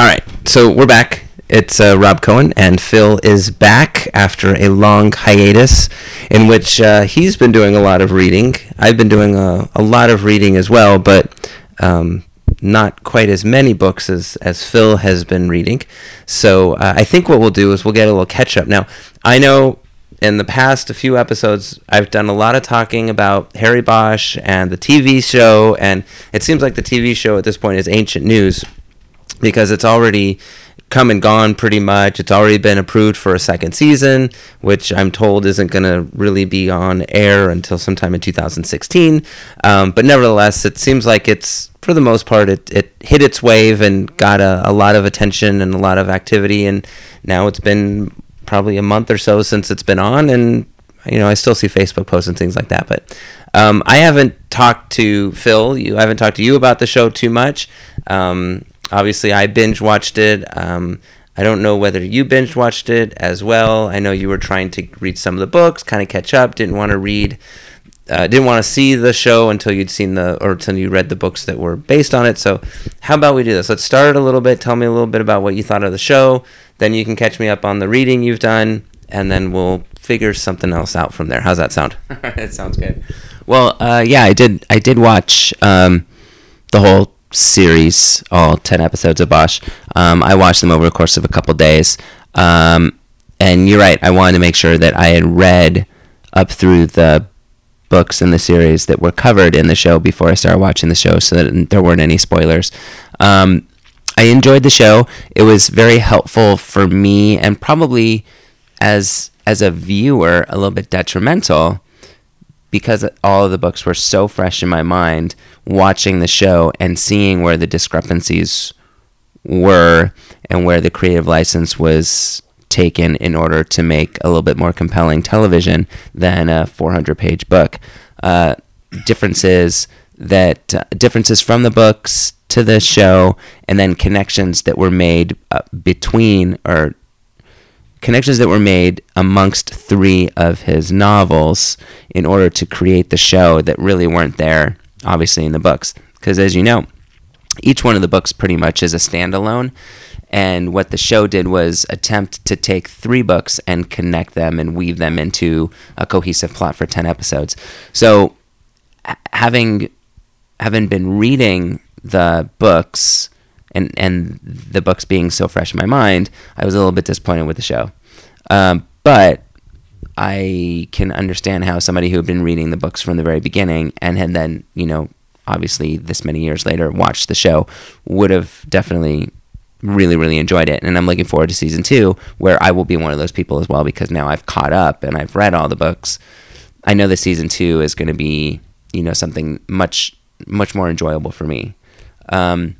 All right, so we're back. It's uh, Rob Cohen, and Phil is back after a long hiatus in which uh, he's been doing a lot of reading. I've been doing a, a lot of reading as well, but um, not quite as many books as, as Phil has been reading. So uh, I think what we'll do is we'll get a little catch up. Now, I know in the past a few episodes, I've done a lot of talking about Harry Bosch and the TV show, and it seems like the TV show at this point is ancient news because it's already come and gone pretty much. It's already been approved for a second season, which I'm told isn't going to really be on air until sometime in 2016. Um, but nevertheless, it seems like it's, for the most part, it, it hit its wave and got a, a lot of attention and a lot of activity. And now it's been probably a month or so since it's been on. And, you know, I still see Facebook posts and things like that. But um, I haven't talked to Phil. You I haven't talked to you about the show too much. Um, obviously I binge watched it. Um, I don't know whether you binge watched it as well. I know you were trying to read some of the books, kind of catch up. Didn't want to read, uh, didn't want to see the show until you'd seen the or until you read the books that were based on it. So, how about we do this? Let's start a little bit. Tell me a little bit about what you thought of the show. Then you can catch me up on the reading you've done, and then we'll figure something else out from there. How's that sound? it sounds good. Well, uh, yeah, I did. I did watch um, the whole series, all 10 episodes of Bosch. Um, I watched them over the course of a couple days. Um, and you're right, I wanted to make sure that I had read up through the books in the series that were covered in the show before I started watching the show so that there weren't any spoilers. Um, I enjoyed the show. It was very helpful for me and probably as as a viewer a little bit detrimental because all of the books were so fresh in my mind, watching the show and seeing where the discrepancies were and where the creative license was taken in order to make a little bit more compelling television than a 400 page book. Uh, differences that uh, differences from the books to the show, and then connections that were made uh, between or connections that were made amongst three of his novels in order to create the show that really weren't there, obviously, in the books. Because as you know, each one of the books pretty much is a standalone. And what the show did was attempt to take three books and connect them and weave them into a cohesive plot for 10 episodes. So, having having been reading the books and and the books being so fresh in my mind, I was a little bit disappointed with the show. Um, but I can understand how somebody who had been reading the books from the very beginning and had then, you know, obviously this many years later watched the show would have definitely really really enjoyed it. And i'm looking forward to season two where i will be one of those people as well because now i've caught up and i've read all the books. I know that season two is going to be you know something much much more enjoyable for me. Um,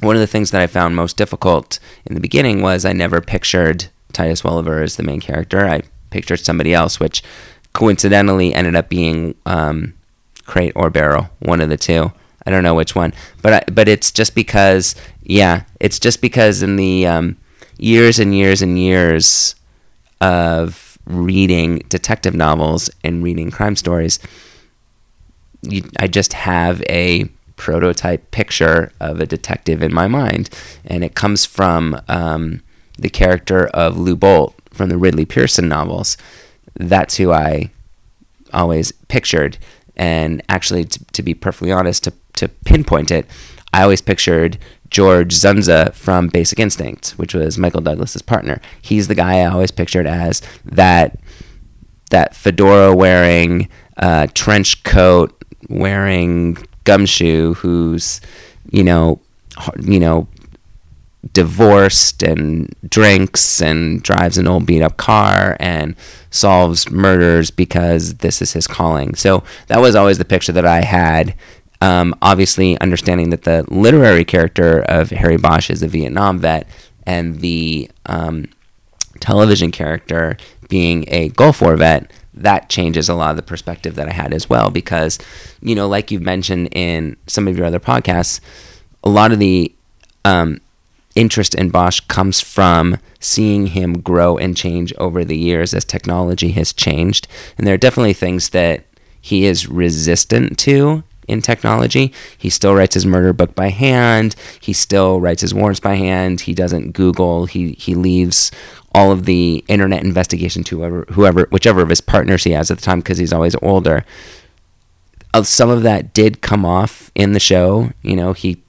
one of the things that I found most difficult in the beginning was I never pictured Titus Welliver as the main character. I pictured somebody else, which coincidentally ended up being um, Crate or Barrel, one of the two. I don't know which one, but I, but it's just because, yeah, it's just because in the um, years and years and years of reading detective novels and reading crime stories, you, I just have a prototype picture of a detective in my mind, and it comes from um, the character of Lou Boldt from the Ridley Pearson novels. That's who I always pictured, and actually, to, to be perfectly honest, to to pinpoint it, I always pictured George Dzundza from Basic Instinct, which was Michael Douglas's partner. He's the guy I always pictured as that that fedora wearing, uh, trench coat wearing gumshoe who's you know you know divorced and drinks and drives an old beat up car and solves murders because this is his calling. So that was always the picture that I had. Um, obviously, understanding that the literary character of Harry Bosch is a Vietnam vet and the um, television character being a Gulf War vet, that changes a lot of the perspective that I had as well. Because, you know, like you've mentioned in some of your other podcasts, a lot of the um, interest in Bosch comes from seeing him grow and change over the years as technology has changed. And there are definitely things that he is resistant to in technology. He still writes his murder book by hand. He still writes his warrants by hand. He doesn't Google. He he leaves all of the internet investigation to whoever, whoever whichever of his partners he has at the time because he's always older. Uh, some of that did come off in the show. You know, he,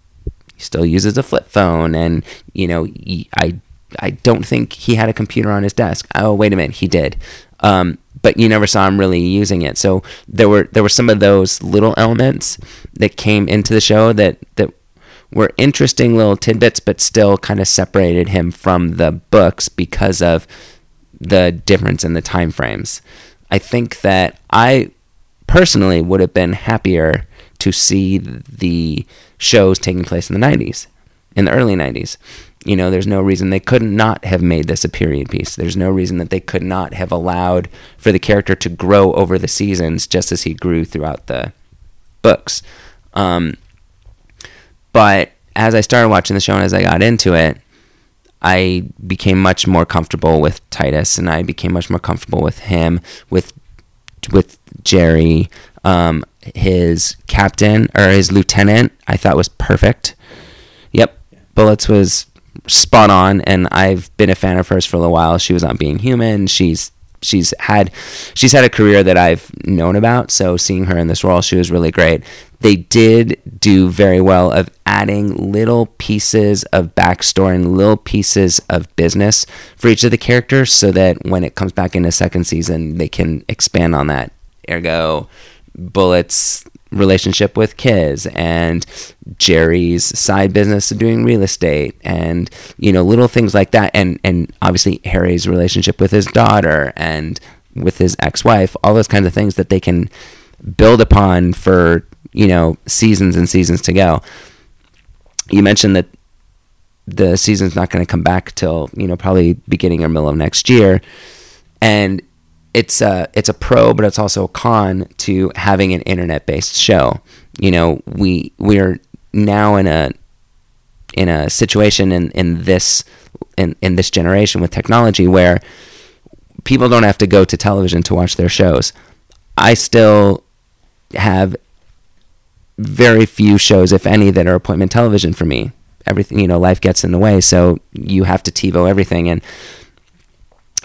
he still uses a flip phone, and you know, he, I I don't think he had a computer on his desk. Oh, wait a minute, he did. Um, but you never saw him really using it. So there were there were some of those little elements that came into the show that that were interesting little tidbits, but still kind of separated him from the books because of the difference in the time frames. I think that I personally would have been happier to see the shows taking place in the 90s, in the early 90s. You know, there's no reason they could not have made this a period piece. There's no reason that they could not have allowed for the character to grow over the seasons just as he grew throughout the books. Um, but as I started watching the show and as I got into it, I became much more comfortable with Titus, and I became much more comfortable with him, with with Jerry, um, his captain or his lieutenant. I thought was perfect. Yep, Bullets was spot on, and I've been a fan of hers for a little while. She was on Being Human. She's she's had she's had a career that I've known about. So seeing her in this role, she was really great. They did do very well of adding little pieces of backstory and little pieces of business for each of the characters, so that when it comes back in a second season, they can expand on that. Ergo, Bullets relationship with Kiz and Jerry's side business of doing real estate and you know little things like that. And and obviously Harry's relationship with his daughter and with his ex-wife all those kinds of things that they can build upon for you know seasons and seasons to go. You mentioned that the season's not going to come back till you know probably beginning or middle of next year. And it's a it's a pro, but it's also a con to having an internet based show. You know, we we are now in a in a situation in, in this in, in this generation with technology where people don't have to go to television to watch their shows. I still have very few shows, if any, that are appointment television for me. Everything, you know, life gets in the way, so you have to TiVo everything. And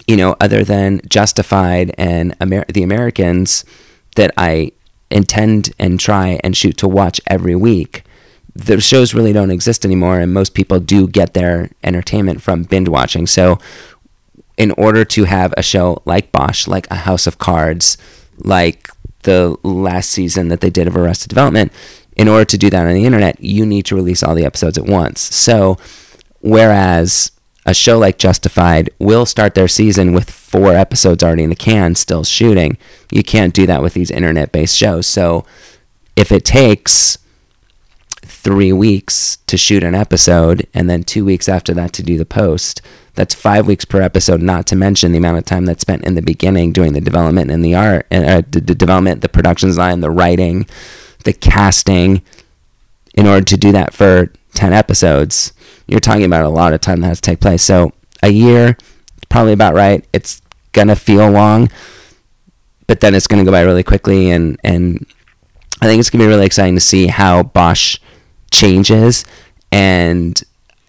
you know, other than Justified and Amer- the Americans that I intend and try and shoot to watch every week, the shows really don't exist anymore, and most people do get their entertainment from binge watching. So, in order to have a show like Bosch, like a House of Cards, like the last season that they did of Arrested Development, in order to do that on the internet, you need to release all the episodes at once. So, whereas a show like Justified will start their season with four episodes already in the can, still shooting. You can't do that with these internet based shows. So if it takes three weeks to shoot an episode and then two weeks after that to do the post, that's five weeks per episode, not to mention the amount of time that's spent in the beginning doing the development and the art, uh, the, the development, the production design, the writing, the casting, in order to do that for 10 episodes you're talking about a lot of time that has to take place. So a year, probably about right. It's gonna feel long, but then it's gonna go by really quickly, and and I think it's gonna be really exciting to see how Bosch changes, and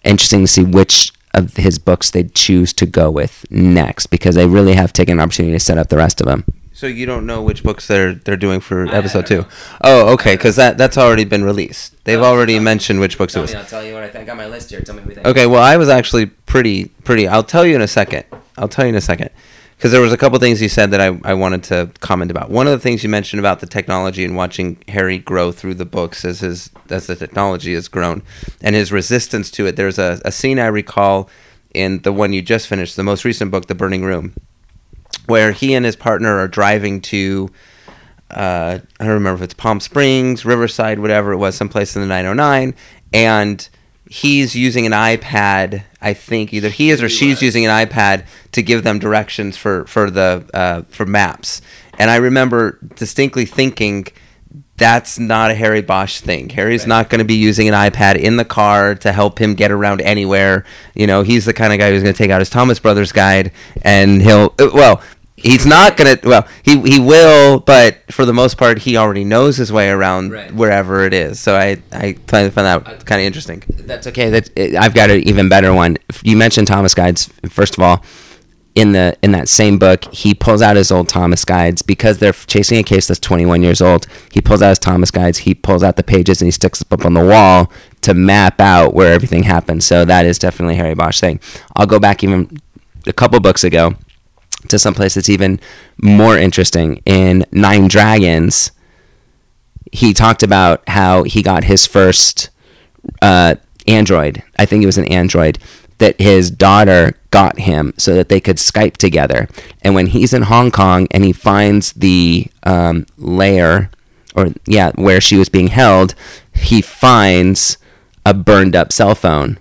interesting to see which of his books they choose to go with next because they really have taken an opportunity to set up the rest of them. So you don't know which books they're they're doing for episode two? Oh, okay, because that that's already been released. They've oh, already mentioned which books Tell it was. me, I'll tell you what I think. I got my list here. Tell me what you think. Okay, well, I was actually pretty pretty. I'll tell you in a second. I'll tell you in a second. Because there was a couple things you said that I, I wanted to comment about. One of the things you mentioned about the technology and watching Harry grow through the books as his as the technology has grown and his resistance to it. There's a, a scene I recall in the one you just finished, the most recent book, The Burning Room, where he and his partner are driving to uh, I don't remember if it's Palm Springs, Riverside, whatever it was, someplace in the 909, and he's using an iPad. I think either he is or she's using an iPad to give them directions for for the uh, for maps. And I remember distinctly thinking. That's not a Harry Bosch thing. Harry's not going to be using an iPad in the car to help him get around anywhere. You know, he's the kind of guy who's going to take out his Thomas Brothers guide and he'll, uh, well, he's not gonna. Well, he he will, but for the most part, he already knows his way around Right. wherever it is. So I I find find that kind of interesting. That's okay. That I've got an even better one. You mentioned Thomas Guides. First of all, in the in that same book, he pulls out his old Thomas Guides because they're chasing a case that's 21 years old. He pulls out his Thomas Guides. He pulls out the pages and he sticks them up on the wall to map out where everything happened. So that is definitely Harry Bosch thing. I'll go back even a couple books ago to someplace that's even more interesting. In Nine Dragons, he talked about how he got his first uh, Android. I think it was an Android that his daughter got him so that they could Skype together. And when he's in Hong Kong and he finds the um, lair, or yeah, where she was being held, he finds a burned up cell phone.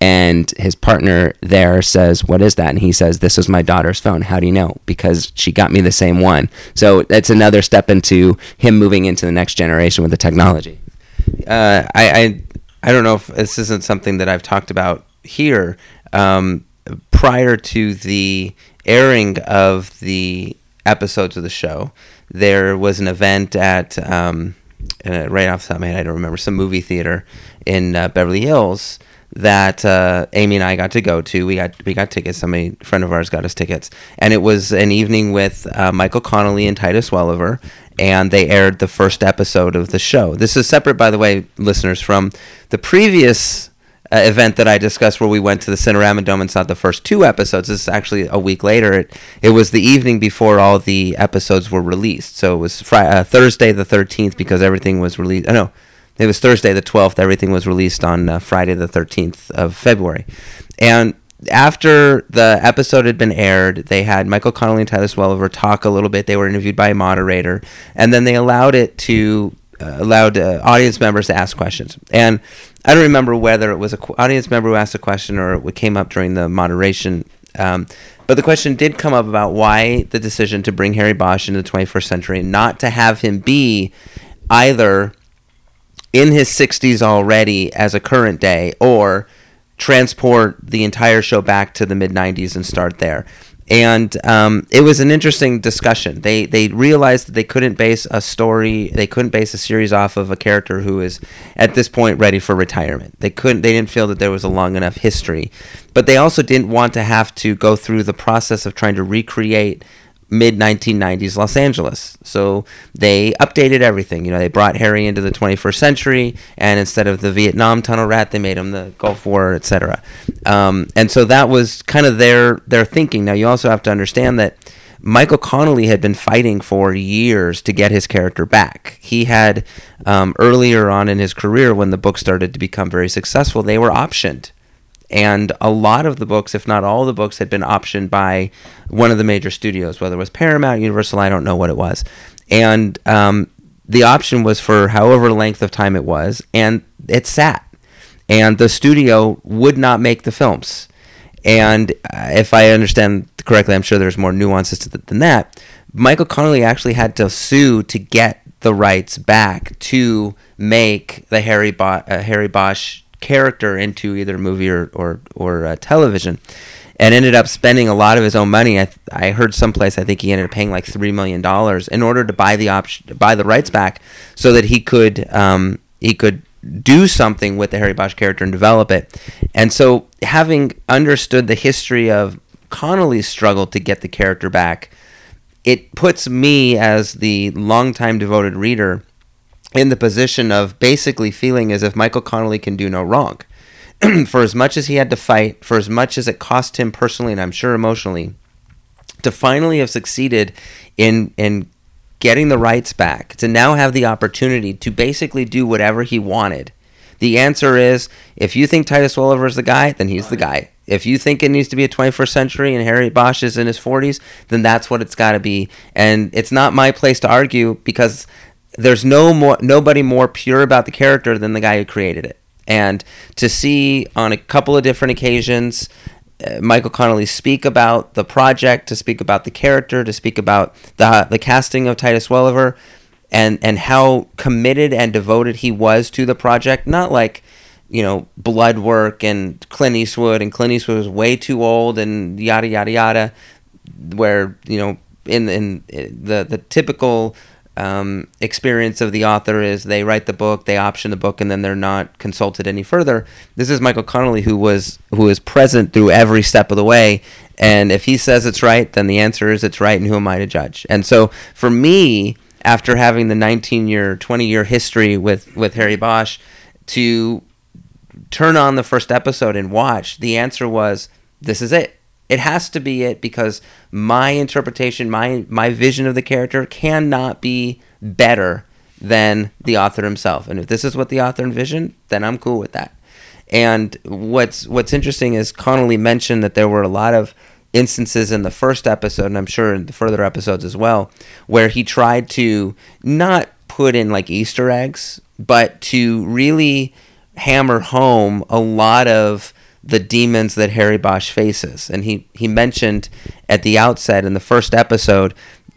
And his partner there says, What is that? And he says, This was my daughter's phone. How do you know? Because she got me the same one. So that's another step into him moving into the next generation with the technology. uh, I, I I don't know if this isn't something that I've talked about here. Um, prior to the airing of the episodes of the show, there was an event at um, uh, right off the top of my head, I don't remember some movie theater in uh, Beverly Hills that uh, Amy and I got to go to. We got we got tickets. Somebody friend of ours got us tickets, and it was an evening with uh, Michael Connolly and Titus Welliver, and they aired the first episode of the show. This is separate, by the way, listeners, from the previous. Uh, event that I discussed where we went to the Cinerama Dome and saw the first two episodes. This is actually a week later. It, it was the evening before all the episodes were released. So it was uh, Thursday the 13th because everything was released. Oh, no, it was Thursday the 12th. Everything was released on uh, Friday the 13th of February. And after the episode had been aired, they had Michael Connolly and Tyler Welliver talk a little bit. They were interviewed by a moderator, and then they allowed it to uh, allowed uh, audience members to ask questions. And I don't remember whether it was an audience member who asked a question or it came up during the moderation. Um, but the question did come up about why the decision to bring Harry Bosch into the 21st century, not to have him be either in his 60s already as a current day or transport the entire show back to the mid 90s and start there and um, it was an interesting discussion. They they realized that they couldn't base a story they couldn't base a series off of a character who is at this point ready for retirement. They couldn't they didn't feel that there was a long enough history. But they also didn't want to have to go through the process of trying to recreate mid 1990s Los Angeles. So they updated everything. You know, they brought Harry into the 21st century, and instead of the Vietnam tunnel rat, they made him the Gulf War, etc. Um, and so that was kind of their their thinking. Now you also have to understand that. Michael Connolly had been fighting for years to get his character back. He had um, earlier on in his career, when the book started to become very successful, they were optioned and a lot of the books, if not all the books, had been optioned by one of the major studios, whether it was Paramount, Universal, I don't know what it was. And um, the option was for however length of time it was, and it sat. And the studio would not make the films. And uh, if I understand correctly, I'm sure there's more nuances to th- than that. Michael Connolly actually had to sue to get the rights back to make the Harry, Bo- uh, Harry Bosch character into either movie or or, or uh, television, and ended up spending a lot of his own money. I, I heard someplace I think he ended up paying like three million dollars in order to buy the option buy the rights back so that he could um, he could do something with the Harry Bosch character and develop it. And so having understood the history of Connolly's struggle to get the character back, it puts me as the longtime devoted reader in the position of basically feeling as if Michael Connolly can do no wrong. for as much as he had to fight, for as much as it cost him personally and I'm sure emotionally, to finally have succeeded in in getting the rights back, to now have the opportunity to basically do whatever he wanted. The answer is if you think Titus Welliver is the guy, then he's the guy. If you think it needs to be a 21st century and Harry Bosch is in his 40s, then that's what it's got to be. And it's not my place to argue because there's no more nobody more pure about the character than the guy who created it. And to see on a couple of different occasions uh, Michael Connolly speak about the project, to speak about the character, to speak about the the casting of Titus Welliver, and and how committed and devoted he was to the project. Not like you know blood work and Clint Eastwood, and Clint Eastwood was way too old and yada yada yada. where you know in in the the typical um, experience of the author is they write the book, they option the book, and then they're not consulted any further. This is Michael Connolly who was who is present through every step of the way, and if he says it's right, then the answer is it's right, and who am I to judge? And so for me, after having the 19 year, 20 year history with with Harry Bosch, to turn on the first episode and watch, the answer was this is it. It has to be it because my interpretation, my my vision of the character cannot be better than the author himself. And if this is what the author envisioned, then I'm cool with that. And what's what's interesting is Connolly mentioned that there were a lot of instances in the first episode, and I'm sure in the further episodes as well, where he tried to not put in like Easter eggs, but to really hammer home a lot of the demons that Harry Bosch faces. And he, he mentioned at the outset in the first episode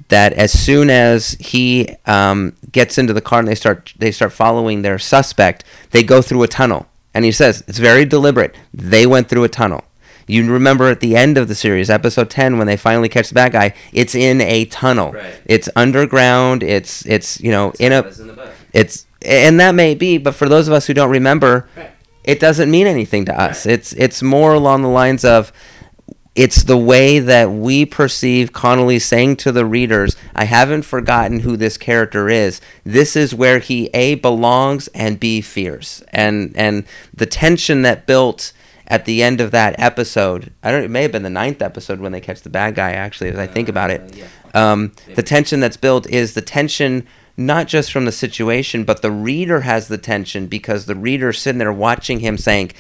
that as soon as he um, gets into the car and they start they start following their suspect, they go through a tunnel. And he says it's very deliberate. They went through a tunnel. You remember at the end of the series, episode ten, when they finally catch the bad guy, it's in a tunnel. Right. It's underground. It's it's you know in a in book. it's and that may be, but for those of us who don't remember, Right. It doesn't mean anything to us. It's it's more along the lines of it's the way that we perceive Connolly saying to the readers, I haven't forgotten who this character is. This is where he A belongs and B fears. And and the tension that built at the end of that episode, I don't it may have been the ninth episode when they catch the bad guy actually, as I think about it. Uh. Um, the tension that's built is the tension not just from the situation, but the reader has the tension because the reader's sitting there watching him saying,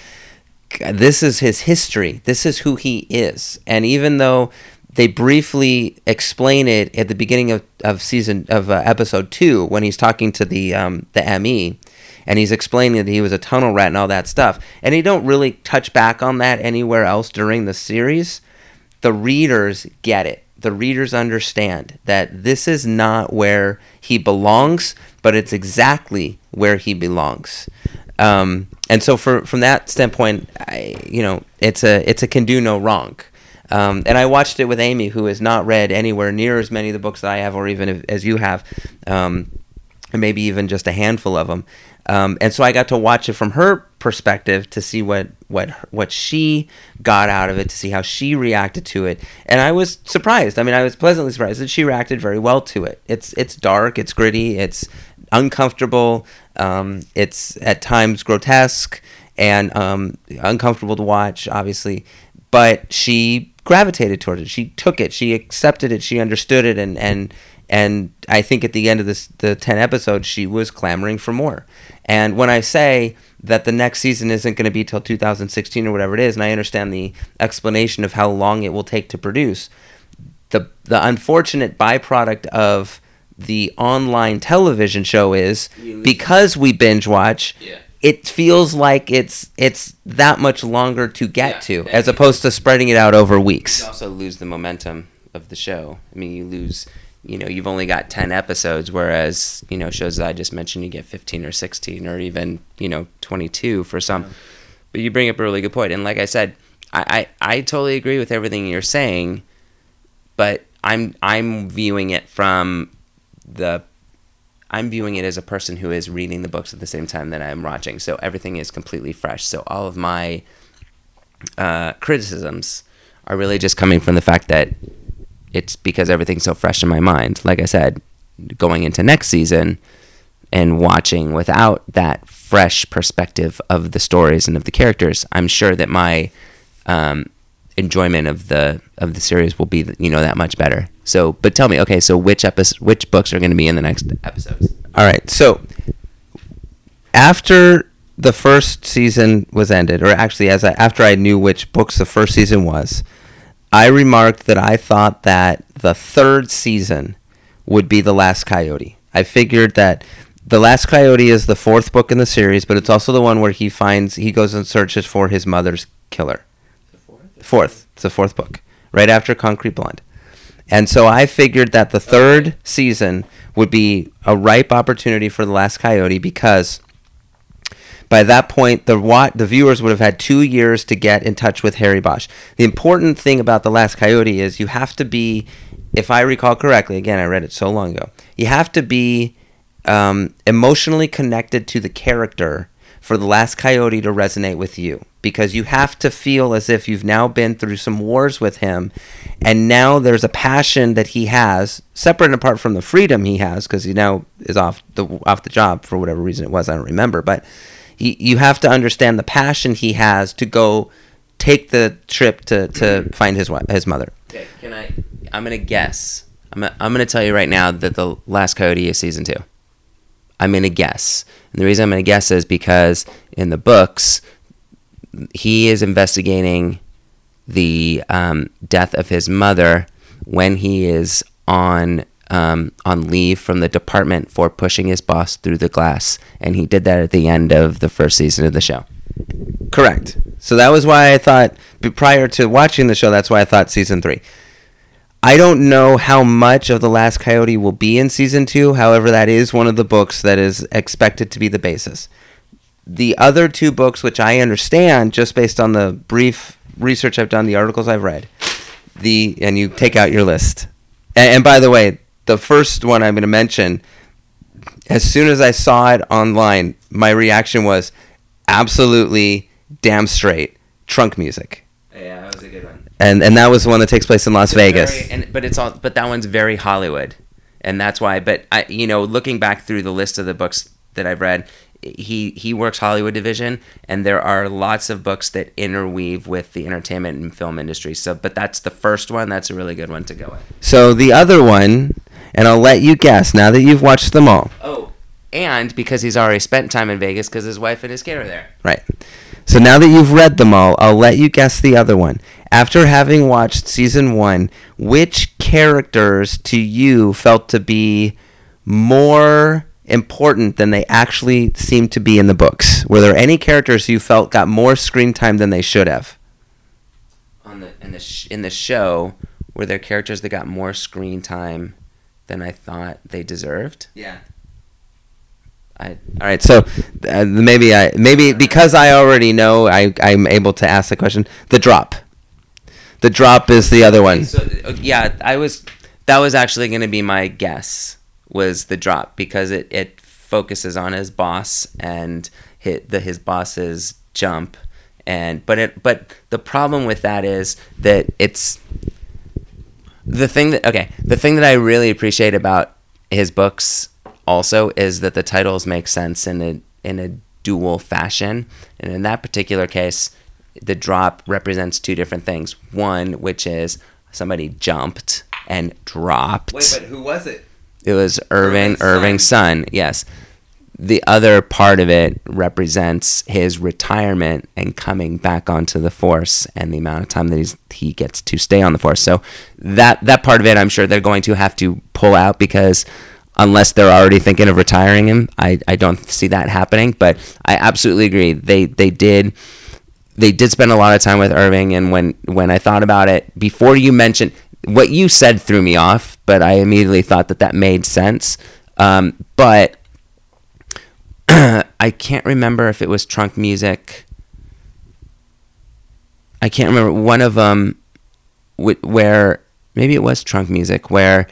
This is his history. This is who he is. And even though they briefly explain it at the beginning of, of season of uh, episode two when he's talking to the um, the ME and he's explaining that he was a tunnel rat and all that stuff and he don't really touch back on that anywhere else during the series the readers get it. The readers understand that this is not where he belongs, but it's exactly where he belongs. Um, and so, for, from that standpoint, I, you know, it's a it's a can do no wrong. Um, and I watched it with Amy, who has not read anywhere near as many of the books that I have, or even as you have, um, and maybe even just a handful of them. Um, and so I got to watch it from her perspective to see what what what she got out of it, to see how she reacted to it, and I was surprised. I mean, I was pleasantly surprised that she reacted very well to it. It's it's dark, it's gritty, it's uncomfortable, um, it's at times grotesque and um, uncomfortable to watch, obviously, but she gravitated towards it. She took it, she accepted it, she understood it, and and and I think at the end of this the ten episodes, she was clamoring for more. And when I say that the next season isn't going to be till 2016 or whatever it is, and I understand the explanation of how long it will take to produce, the the unfortunate byproduct of the online television show is because we binge watch Yeah. it feels like it's it's that much longer to get Yeah, to as opposed to spreading it out over weeks You also lose the momentum of the show. I mean, you lose. You know, you've only got ten episodes, whereas you know shows that I just mentioned, you get fifteen or sixteen, or even you know twenty-two for some. But you bring up a really good point, and like I said, I, I I totally agree with everything you're saying, but I'm I'm viewing it from the I'm viewing it as a person who is reading the books at the same time that I'm watching. So everything is completely fresh. So all of my uh, criticisms are really just coming from the fact that it's because everything's so fresh in my mind. Like I said, going into next season and watching without that fresh perspective of the stories and of the characters, I'm sure that my um, enjoyment of the of the series will be you know that much better. So, but tell me, okay, so which episode, which books are going to be in the next episodes? all right so after the first season was ended or actually as I, after i knew which books the first season was i remarked that i thought that the third season would be the last coyote i figured that the last coyote is the fourth book in the series but it's also the one where he finds he goes and searches for his mother's killer fourth. It's the fourth book, right after Concrete Blonde. And so I figured that the third season would be a ripe opportunity for the Last Coyote because By that point, the wa- the viewers would have had two years to get in touch with Harry Bosch. The important thing about The Last Coyote is you have to be, if I recall correctly, again, I read it so long ago, you have to be um, emotionally connected to the character for The Last Coyote to resonate with you because you have to feel as if you've now been through some wars with him and now there's a passion that he has separate and apart from the freedom he has because he now is off the off the job for whatever reason it was I don't remember but he, you have to understand the passion he has to go take the trip to, to find his wi- his mother Okay, can I? I'm gonna guess. I'm gonna, I'm gonna tell you right now that the Last Coyote is season two. I'm gonna guess, and the reason I'm gonna guess is because in the books, he is investigating the um, death of his mother when he is on um, on leave from the department for pushing his boss through the glass, and he did that at the end of the first season of the show. Correct. So that was why I thought, prior to watching the show, that's why I thought season three. I don't know how much of The Last Coyote will be in season two. However, that is one of the books that is expected to be the basis. The other two books, which I understand just based on the brief research I've done, the articles I've read, the and you take out your list. And, and by the way, the first one I'm going to mention, as soon as I saw it online, my reaction was absolutely damn straight trunk music. Yeah, that was a good one. And and that was the one that takes place in Las Vegas. Very- and but it's all but that one's very Hollywood, and that's why. But I, you know, looking back through the list of the books that I've read, he he works Hollywood division, and there are lots of books that interweave with the entertainment and film industry. So, but that's the first one. That's a really good one to go with. So the other one, and I'll let you guess now that you've watched them all. Oh, and because he's already spent time in Vegas, because his wife and his kid are there. Right. So now that you've read them all, I'll let you guess the other one. After having watched season one, which characters to you felt to be more important than they actually seem to be in the books? Were there any characters you felt got more screen time than they should have? On the in the sh- in the show, were there characters that got more screen time than I thought they deserved? Yeah. I All right, so uh, maybe I maybe because I already know I I'm able to ask the question. The drop, the drop is the other one. So uh, yeah, I was. That was actually going to be my guess. Was the drop because it it focuses on his boss and hit the his boss's jump and but it but the problem with that is that it's the thing that okay the thing that I really appreciate about his books also is that the titles make sense in a in a dual fashion and in that particular case the drop represents two different things one which is somebody jumped and dropped Wait, but who was it? it was Irving Irving's Irving's son. Yes. The other part of it represents his retirement and coming back onto the force and the amount of time that he's, he gets to stay on the force. So that that part of it, I'm sure they're going to have to pull out because unless they're already thinking of retiring him, I, I don't see that happening. But I absolutely agree. They they did they did spend a lot of time with Irving, and when when I thought about it before you mentioned what you said threw me off, but I immediately thought that that made sense. Um, but I can't remember if it was trunk music. I can't remember one of um, them wh- where maybe it was trunk music where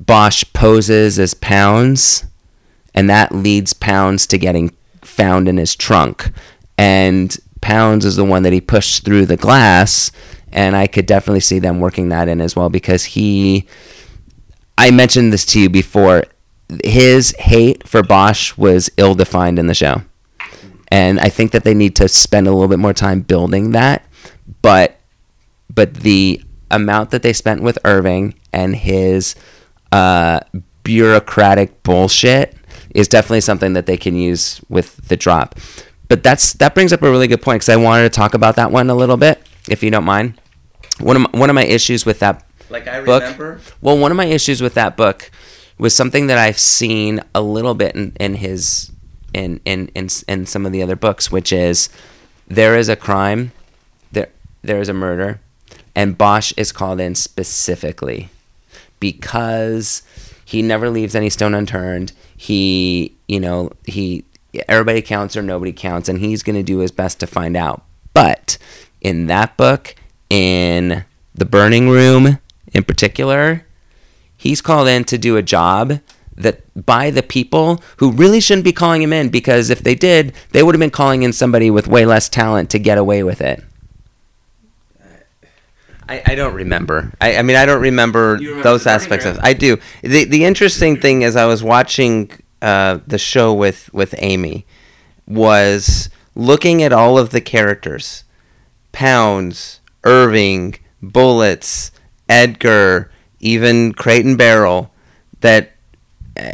Bosch poses as Pounds, and that leads Pounds to getting found in his trunk, and Pounds is the one that he pushed through the glass, and I could definitely see them working that in as well because he. I mentioned this to you before. His hate for Bosch was ill defined in the show. And I think that they need to spend a little bit more time building that. But but the amount that they spent with Irving and his uh, bureaucratic bullshit is definitely something that they can use with the drop. But that's that brings up a really good point because I wanted to talk about that one a little bit, if you don't mind. One of my, one of my issues with that Like I book. remember. Well, one of my issues with that book was something that I've seen a little bit in, in his in, in in in some of the other books, which is there is a crime, there there is a murder, and Bosch is called in specifically because he never leaves any stone unturned. He you know he everybody counts or nobody counts, and he's going to do his best to find out. But in that book, in the burning room in particular, he's called in to do a job that by the people who really shouldn't be calling him in because if they did, they would have been calling in somebody with way less talent to get away with it. I, I don't remember. I, I mean, I don't remember, remember those aspects of. I do. the The interesting thing is, I was watching uh, the show with with Amy, was looking at all of the characters, Pounds, Irving, Bullets, Edgar, even Crate and Barrel, that, uh,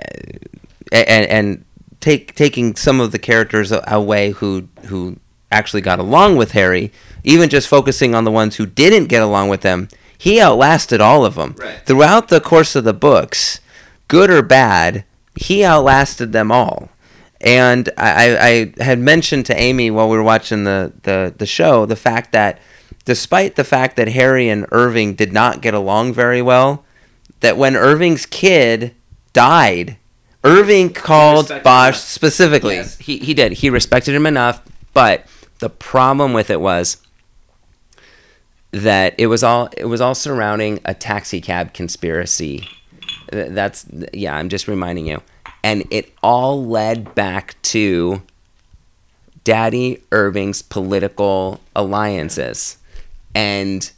and and take taking some of the characters away who who actually got along with Harry, even just focusing on the ones who didn't get along with them, he outlasted all of them. Right. Throughout the course of the books, good or bad, he outlasted them all. And I, I, I had mentioned to Amy while we were watching the, the, the show the fact that despite the fact that Harry and Irving did not get along very well, that when Irving's kid died, Irving called respected Bosch him. specifically. Yes, he, he did. He respected him enough, but the problem with it was that it was all it was all surrounding a taxi cab conspiracy. That's yeah, I'm just reminding you. And it all led back to Daddy Irving's political alliances. And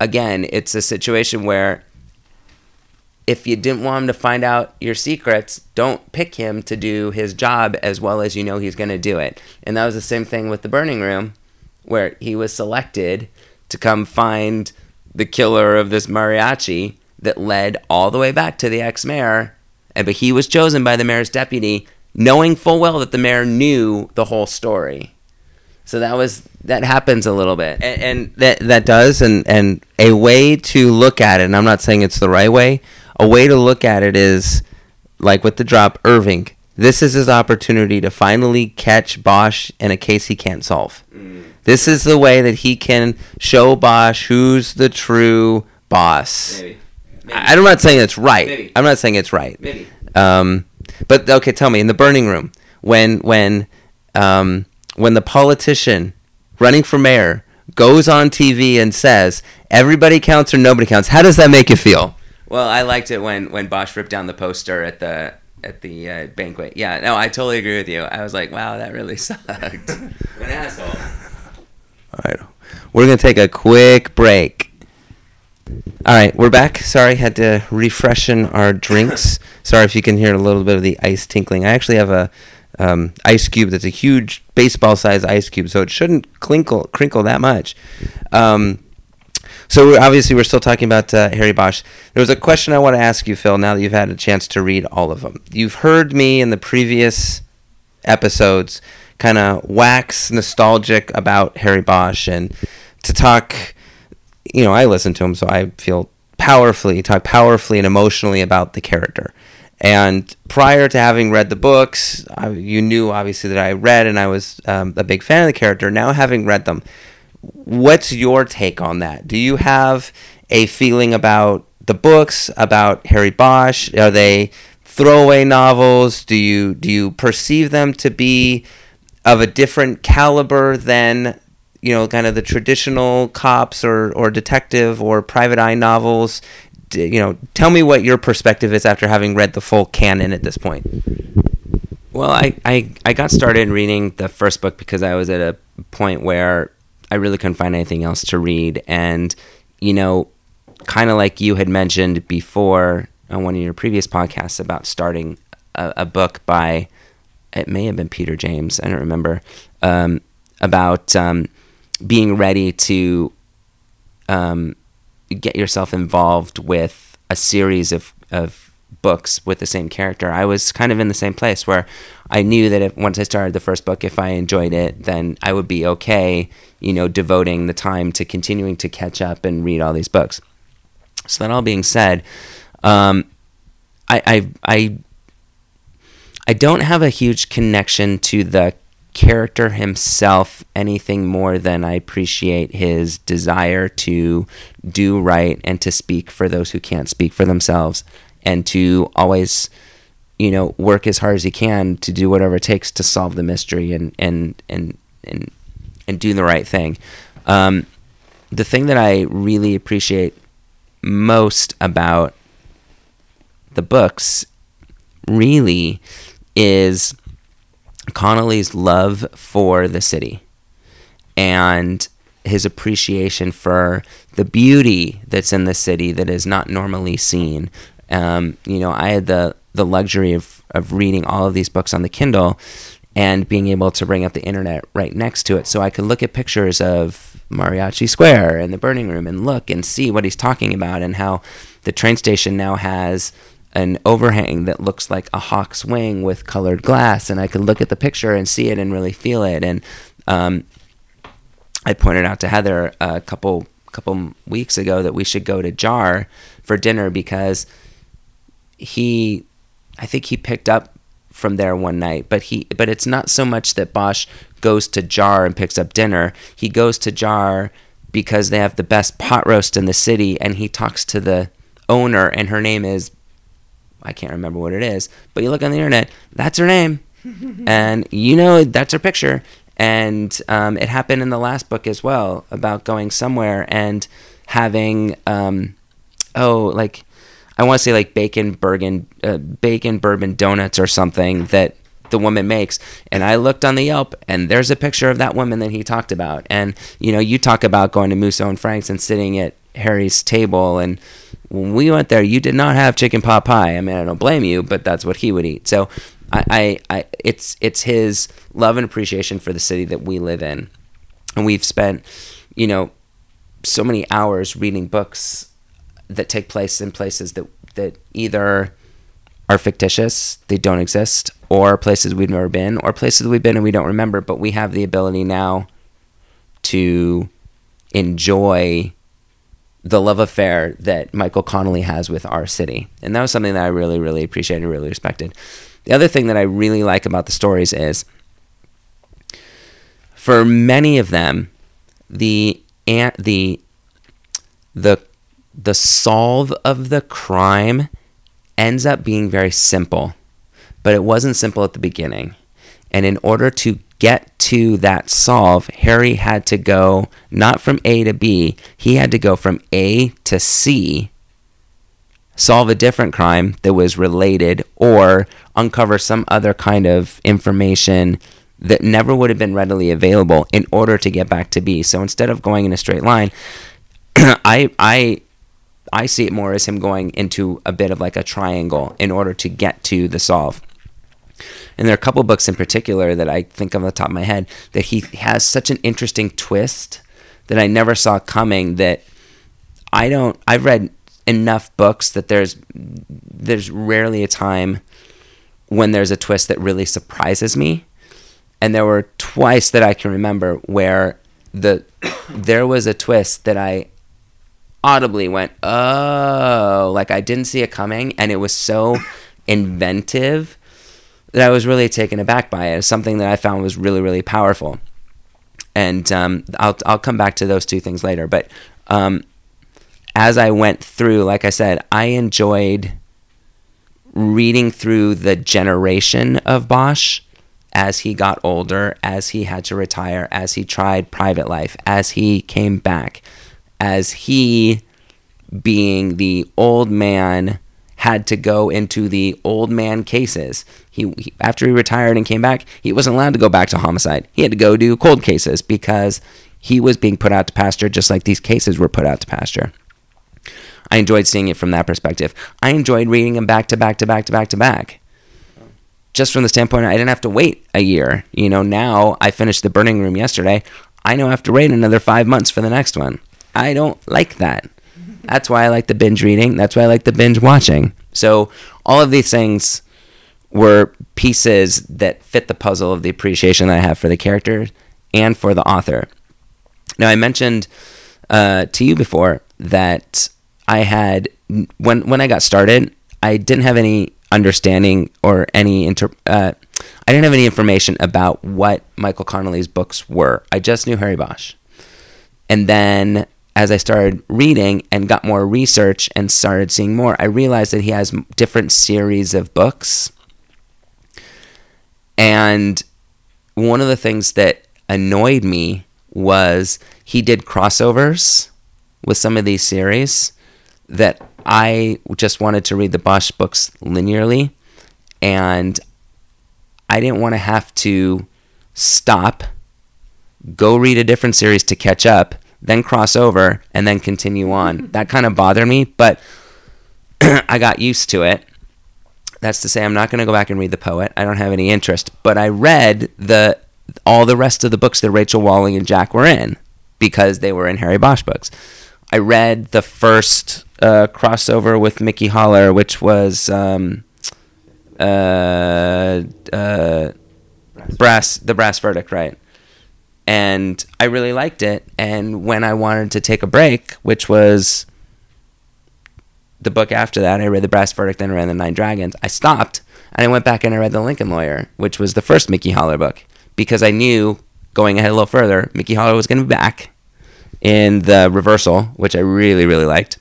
again, it's a situation where if you didn't want him to find out your secrets, don't pick him to do his job as well as you know he's going to do it. And that was the same thing with the burning room, where he was selected to come find the killer of this mariachi that led all the way back to the ex mayor. But he was chosen by the mayor's deputy, knowing full well that the mayor knew the whole story. So that was that happens a little bit. and, and that that does and and a way to look at it and i'm not saying it's the right way a way to look at it is like with the drop irving this is his opportunity to finally catch bosch in a case he can't solve this is the way that he can show bosch who's the true boss Maybe. I, i'm not saying it's right Maybe. i'm not saying it's right Maybe. um, but okay, tell me in the burning room when when um, when the politician running for mayor goes on TV and says everybody counts or nobody counts. How does that make you feel? Well, I liked it when when Bosch ripped down the poster at the at the uh, banquet. Yeah, no, I totally agree with you. I was like, wow, that really sucked. an asshole. All right, we're gonna take a quick break. All right, we're back. Sorry, had to refreshen our drinks. Sorry if you can hear a little bit of the ice tinkling. I actually have a um, ice cube that's a huge baseball-sized ice cube, so it shouldn't crinkle crinkle that much. Um, so we're, obviously, we're still talking about uh, Harry Bosch. There was a question I want to ask you, Phil. Now that you've had a chance to read all of them, you've heard me in the previous episodes kind of wax nostalgic about Harry Bosch and to talk. You know, I listen to him, so I feel powerfully talk powerfully and emotionally about the character. And prior to having read the books, I, you knew obviously that I read and I was um, a big fan of the character. Now, having read them, what's your take on that? Do you have a feeling about the books about Harry Bosch? Are they throwaway novels? Do you do you perceive them to be of a different caliber than you know, kind of the traditional cops or or detective or private eye novels? You know, tell me what your perspective is after having read the full canon at this point. Well, I, I, I got started reading the first book because I was at a point where I really couldn't find anything else to read. And, you know, kind of like you had mentioned before on one of your previous podcasts about starting a, a book by, it may have been Peter James, I don't remember, um, about um, being ready to um, get yourself involved with a series of, of books with the same character. I was kind of in the same place where I knew that if once I started the first book, if I enjoyed it, then I would be okay, you know, devoting the time to continuing to catch up and read all these books. So that all being said, um, I, I I I don't have a huge connection to the character himself anything more than I appreciate his desire to do right and to speak for those who can't speak for themselves and to always you know, work as hard as he can to do whatever it takes to solve the mystery and and and and and do the right thing. Um, the thing that I really appreciate most about the books really is Connolly's love for the city and his appreciation for the beauty that's in the city that is not normally seen. Um, you know, I had the the luxury of of reading all of these books on the Kindle and being able to bring up the internet right next to it so I could look at pictures of Mariachi Square and the burning room and look and see what he's talking about and how the train station now has an overhang that looks like a hawk's wing with colored glass and I could look at the picture and see it and really feel it. And um, I pointed out to Heather a couple couple weeks ago that we should go to Jar for dinner because he I think he picked up from there one night but he but it's not so much that Bosch goes to Jar and picks up dinner. He goes to Jar because they have the best pot roast in the city and he talks to the owner and her name is I can't remember what it is but you look on the internet that's her name. And you know that's her picture. And um, it happened in the last book as well about going somewhere and having um, oh like I want to say like bacon bourbon uh, bacon bourbon donuts or something that the woman makes. And I looked on the Yelp and there's a picture of that woman that he talked about. And you know you talk about going to Musso and Frank's and sitting at Harry's table and when we went there you did not have chicken pot pie. I mean I don't blame you but that's what he would eat. So I, I, I it's it's his love and appreciation for the city that we live in, and we've spent, you know, so many hours reading books that take place in places that that either are fictitious, they don't exist, or places we've never been, or places we've been and we don't remember, but we have the ability now to enjoy the love affair that Michael Connelly has with our city. And that was something that I really, really appreciated and really respected. The other thing that I really like about the stories is for many of them, the the the the solve of the crime ends up being very simple, but it wasn't simple at the beginning. And in order to get to that solve, Harry had to go not from A to B, he had to go from A to C solve a different crime that was related or uncover some other kind of information that never would have been readily available in order to get back to B. So instead of going in a straight line, I I I see it more as him going into a bit of like a triangle in order to get to the solve. And there are a couple books in particular that I think on the top of my head that he has such an interesting twist that I never saw coming that I don't I've read enough books that there's there's rarely a time when there's a twist that really surprises me. And there were twice that I can remember where the there was a twist that I audibly went, "Oh," like I didn't see it coming and it was so inventive that I was really taken aback by it. It's something that I found was really really powerful. And um, I'll I'll come back to those two things later, but um, as I went through, like I said, I enjoyed reading through the generation of Bosch as he got older, as he had to retire, as he tried private life, as he came back, as he, being the old man, had to go into the old man cases. He, he, after he retired and came back, he wasn't allowed to go back to homicide. He had to go do cold cases because he was being put out to pasture just like these cases were put out to pasture. I enjoyed seeing it from that perspective. I enjoyed reading them back to back to back to back to back. Just from the standpoint, I didn't have to wait a year. You know, now I finished The Burning Room yesterday. I know I have to wait another five months for the next one. I don't like that. That's why I like the binge reading. That's why I like the binge watching. So, all of these things were pieces that fit the puzzle of the appreciation that I have for the character and for the author. Now, I mentioned uh, to you before that I had when when I got started, I didn't have any understanding or any inter. Uh, I didn't have any information about what Michael Connelly's books were. I just knew Harry Bosch, and then as I started reading and got more research and started seeing more, I realized that he has different series of books And one of the things that annoyed me was he did crossovers with some of these series that I just wanted to read the Bosch books linearly and I didn't want to have to stop, go read a different series to catch up, then cross over, and then continue on. That kind of bothered me, but I got used to it. That's to say, I'm not going to go back and read the poet. I don't have any interest. But I read the all the rest of the books that Rachel Walling and Jack were in because they were in Harry Bosch books. I read the first uh, crossover with Mickey Haller, which was um, uh, uh, brass the brass verdict, right? And I really liked it. And when I wanted to take a break, which was the book after that, I read the brass verdict, then I read the Nine Dragons. I stopped and I went back and I read the Lincoln Lawyer, which was the first Mickey Haller book, because I knew going ahead a little further, Mickey Haller was going to be back in the reversal, which I really really liked.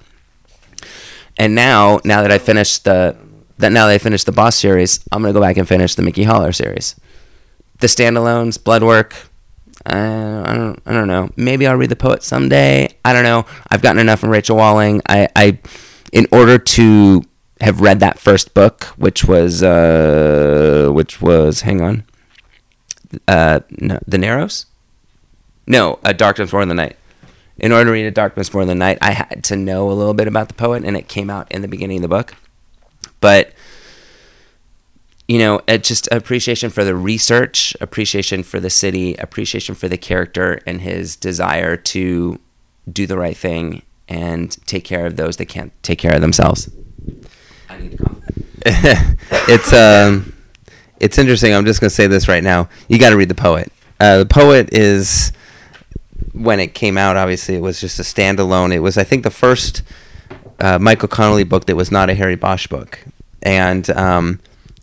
And now, now that I finished the that now that I finished the Bosch series, I'm gonna go back and finish the Mickey Haller series. The standalones, Bloodwork. Uh, I don't. I don't know. Maybe I'll read the poet someday. I don't know. I've gotten enough from Rachel Walling. I, I in order to have read that first book, which was uh, which was hang on, uh, no, the Narrows. No, a Darkness More the Night. In order to read A Darkness More Than the Night, I had to know a little bit about the poet, and it came out in the beginning of the book. But you know, just appreciation for the research, appreciation for the city, appreciation for the character, and his desire to do the right thing and take care of those that can't take care of themselves. I need to come. it's um, it's interesting. I'm just gonna say this right now. You got to read the poet. Uh, the poet is when it came out. Obviously, it was just a standalone. It was, I think, the first uh, Michael Connelly book that was not a Harry Bosch book, and um,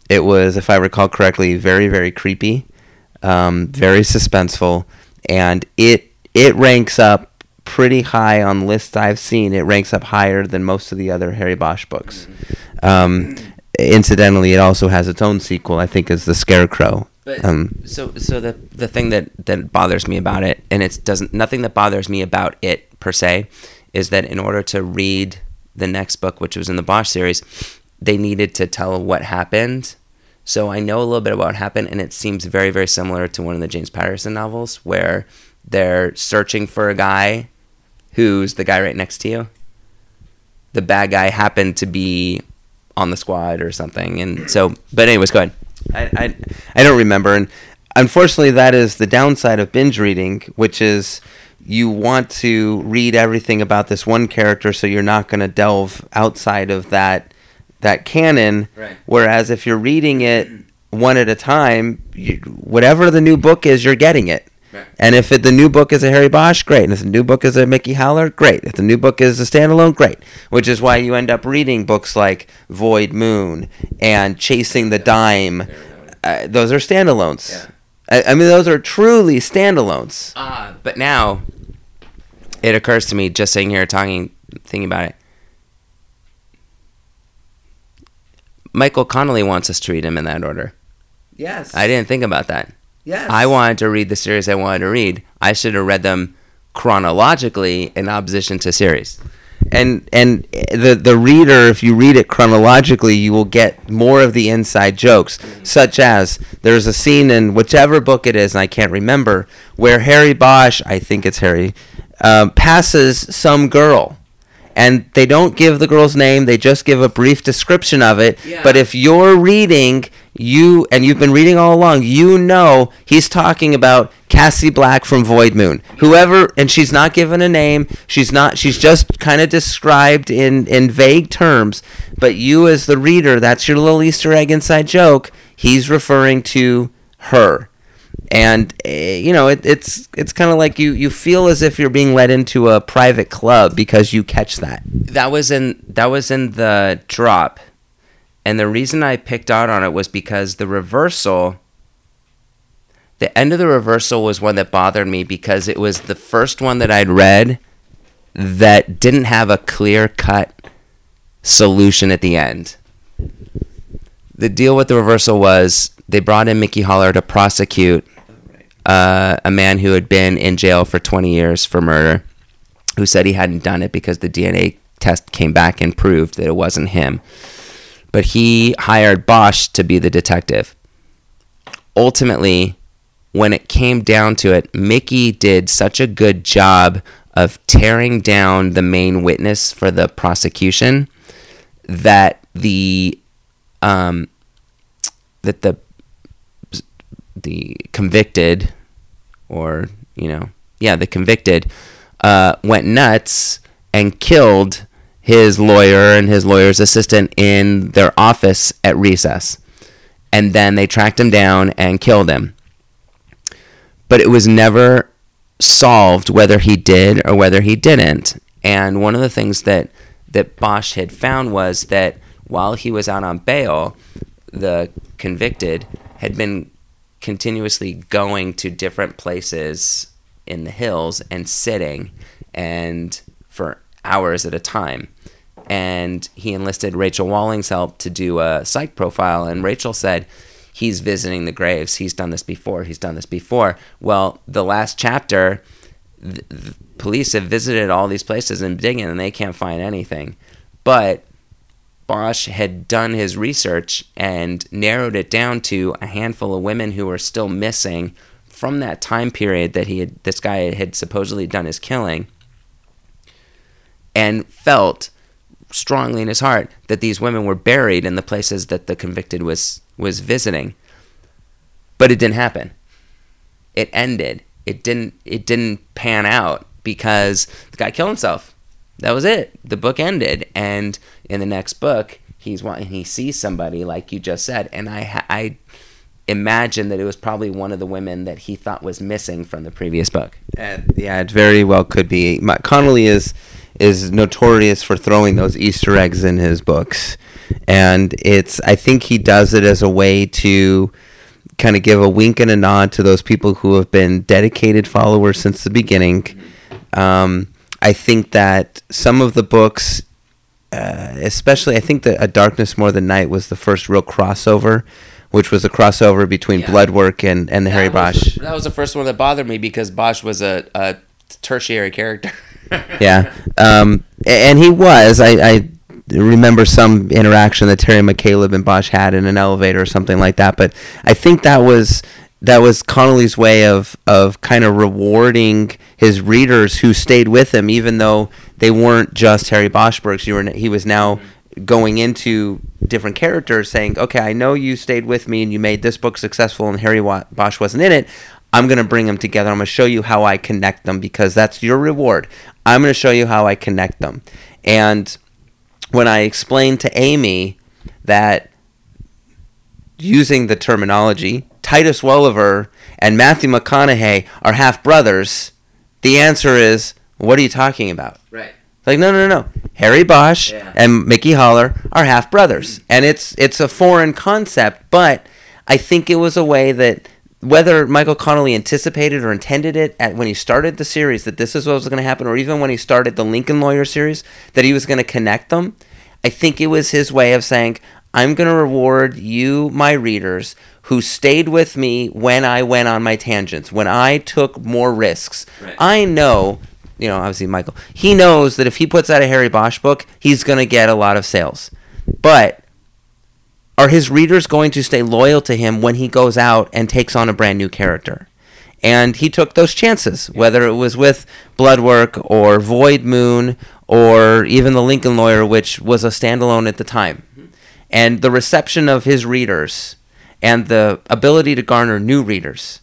it was, if I recall correctly, very very creepy, um, very suspenseful, and it it ranks up pretty high on lists I've seen. It ranks up higher than most of the other Harry Bosch books. Um, incidentally, it also has its own sequel. I think is the Scarecrow. But Um, so so the the thing that that bothers me about it, and it doesn't nothing that bothers me about it per se, is that in order to read the next book, which was in the Bosch series, they needed to tell what happened. So I know a little bit about what happened, and it seems very very similar to one of the James Patterson novels, where they're searching for a guy who's the guy right next to you. The bad guy happened to be on the squad or something, and so. But anyways, go ahead. I, I I don't remember, and unfortunately, that is the downside of binge reading, which is you want to read everything about this one character, so you're not going to delve outside of that that canon. Right. Whereas if you're reading it one at a time, you, whatever the new book is, you're getting it. Right. And if it, the new book is a Harry Bosch, great. And if the new book is a Mickey Haller, great. If the new book is a standalone, great. Which is why you end up reading books like Void Moon and Chasing the Dime. Uh, those are standalones. Yeah. I, I mean, those are truly standalones. Ah, but now it occurs to me just sitting here talking, thinking about it. Michael Connelly wants us to read him in that order. Yes. I didn't think about that. Yes. I wanted to read the series I wanted to read. I should have read them chronologically in opposition to series. and and the the reader if you read it chronologically you will get more of the inside jokes such as there's a scene in whichever book it is and I can't remember where Harry Bosch I think it's Harry um, passes some girl and they don't give the girl's name they just give a brief description of it. Yeah. but if you're reading you and you've been reading all along you know he's talking about Cassie Black from Void Moon. Whoever and she's not given a name she's not she's just kind of described in in vague terms. But you as the reader that's your little easter egg inside joke he's referring to her and uh, you know it, it's it's kind of like you you feel as if you're being led into a private club because you catch that That was in that was in the drop. And the reason I picked out on it was because the reversal the end of the reversal was one that bothered me because it was the first one that I'd read that didn't have a clear cut solution at the end. The deal with the reversal was they brought in Mickey Haller to prosecute uh, a man who had been in jail for 20 years for murder, who said he hadn't done it because the DNA test came back and proved that it wasn't him. But he hired Bosch to be the detective. Ultimately, when it came down to it, Mickey did such a good job of tearing down the main witness for the prosecution that the um, that the the convicted or you know yeah the convicted uh, went nuts and killed his lawyer and his lawyer's assistant in their office at recess. And then they tracked him down and killed him. But it was never solved whether he did or whether he didn't. And one of the things that that Bosch had found was that while he was out on bail the convicted had been continuously going to different places in the hills and sitting and for hours at a time. And he enlisted Rachel Walling's help to do a psych profile and Rachel said he's visiting the graves. He's done this before. He's done this before. Well the last chapter the, police have visited all these places and digging and they can't find anything. But Bosch had done his research and narrowed it down to a handful of women who were still missing from that time period that he had this guy had supposedly done his killing and felt strongly in his heart that these women were buried in the places that the convicted was was visiting. But it didn't happen. It ended. It didn't it didn't pan out because the guy killed himself. That was it. The book ended, and in the next book, he's he sees somebody like you just said, and I I imagine that it was probably one of the women that he thought was missing from the previous book. Uh, yeah, it very well could be. Connelly is is notorious for throwing those Easter eggs in his books, and it's I think he does it as a way to kind of give a wink and a nod to those people who have been dedicated followers since the beginning. Um, I think that some of the books, uh, especially, I think that A Darkness More Than Night was the first real crossover, which was a crossover between yeah. Bloodwork and, and the that Harry Bosch. that was the first one that bothered me because Bosch was a, a tertiary character. yeah, um, and he was. I, I remember some interaction that Terry McCaleb and Bosch had in an elevator or something like that. But I think that was that was Connelly's way of of kind of rewarding his readers who stayed with him, even though they weren't just Harry Bosch books. You were he was now mm-hmm. going into different characters, saying, "Okay, I know you stayed with me and you made this book successful, and Harry Bosch wasn't in it. I'm going to bring them together. I'm going to show you how I connect them because that's your reward. I'm going to show you how I connect them." And when I explained to Amy that using the terminology Titus Welliver and Matthew McConaughey are half brothers, the answer is, what are you talking about? Right. Like no, no, no, no. Harry Bosch yeah. and Mickey Haller are half brothers, mm. and it's it's a foreign concept, but I think it was a way that whether Michael Connelly anticipated or intended it at when he started the series that this is what was going to happen, or even when he started the Lincoln Lawyer series that he was going to connect them. I think it was his way of saying, I'm going to reward you, my readers, who stayed with me when I went on my tangents, when I took more risks. Right. I know, you know, obviously Michael, he knows that if he puts out a Harry Bosch book, he's going to get a lot of sales. But are his readers going to stay loyal to him when he goes out and takes on a brand new character? And he took those chances, whether it was with Bloodwork or Void Moon or even The Lincoln Lawyer, which was a standalone at the time. Mm-hmm. And the reception of his readers and the ability to garner new readers.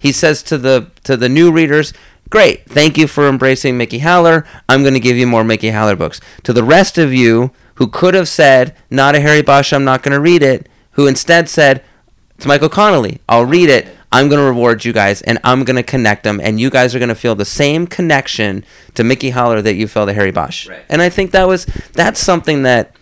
He says to the to the new readers, "Great, thank you for embracing Mickey Haller. I'm going to give you more Mickey Haller books." To the rest of you who could have said, "Not a Harry Bosch, I'm not going to read it," who instead said, to Michael Connelly. I'll read it." I'm going to reward you guys and I'm going to connect them and you guys are going to feel the same connection to Mickey Haller that you felt to Harry Bosch. Right. And I think that was that's something that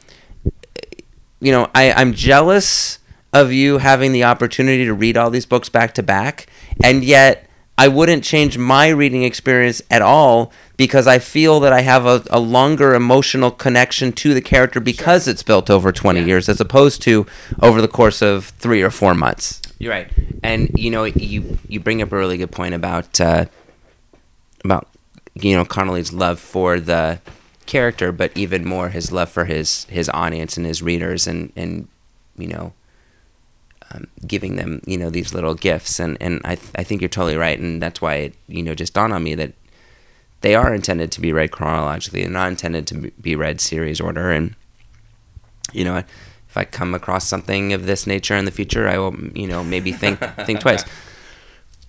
you know, I I'm jealous of you having the opportunity to read all these books back to back, and yet I wouldn't change my reading experience at all because I feel that I have a, a longer emotional connection to the character because it's built over 20 Yeah. years as opposed to over the course of three or four months. You're right, and you know you you bring up a really good point about uh, about you know Connelly's love for the character, but even more his love for his his audience and his readers, and and you know um, giving them you know these little gifts, and and I th- I think you're totally right, and that's why it you know just dawned on me that they are intended to be read chronologically, and not intended to be read series order, and you know. If I come across something of this nature in the future, I will, you know, maybe think think twice.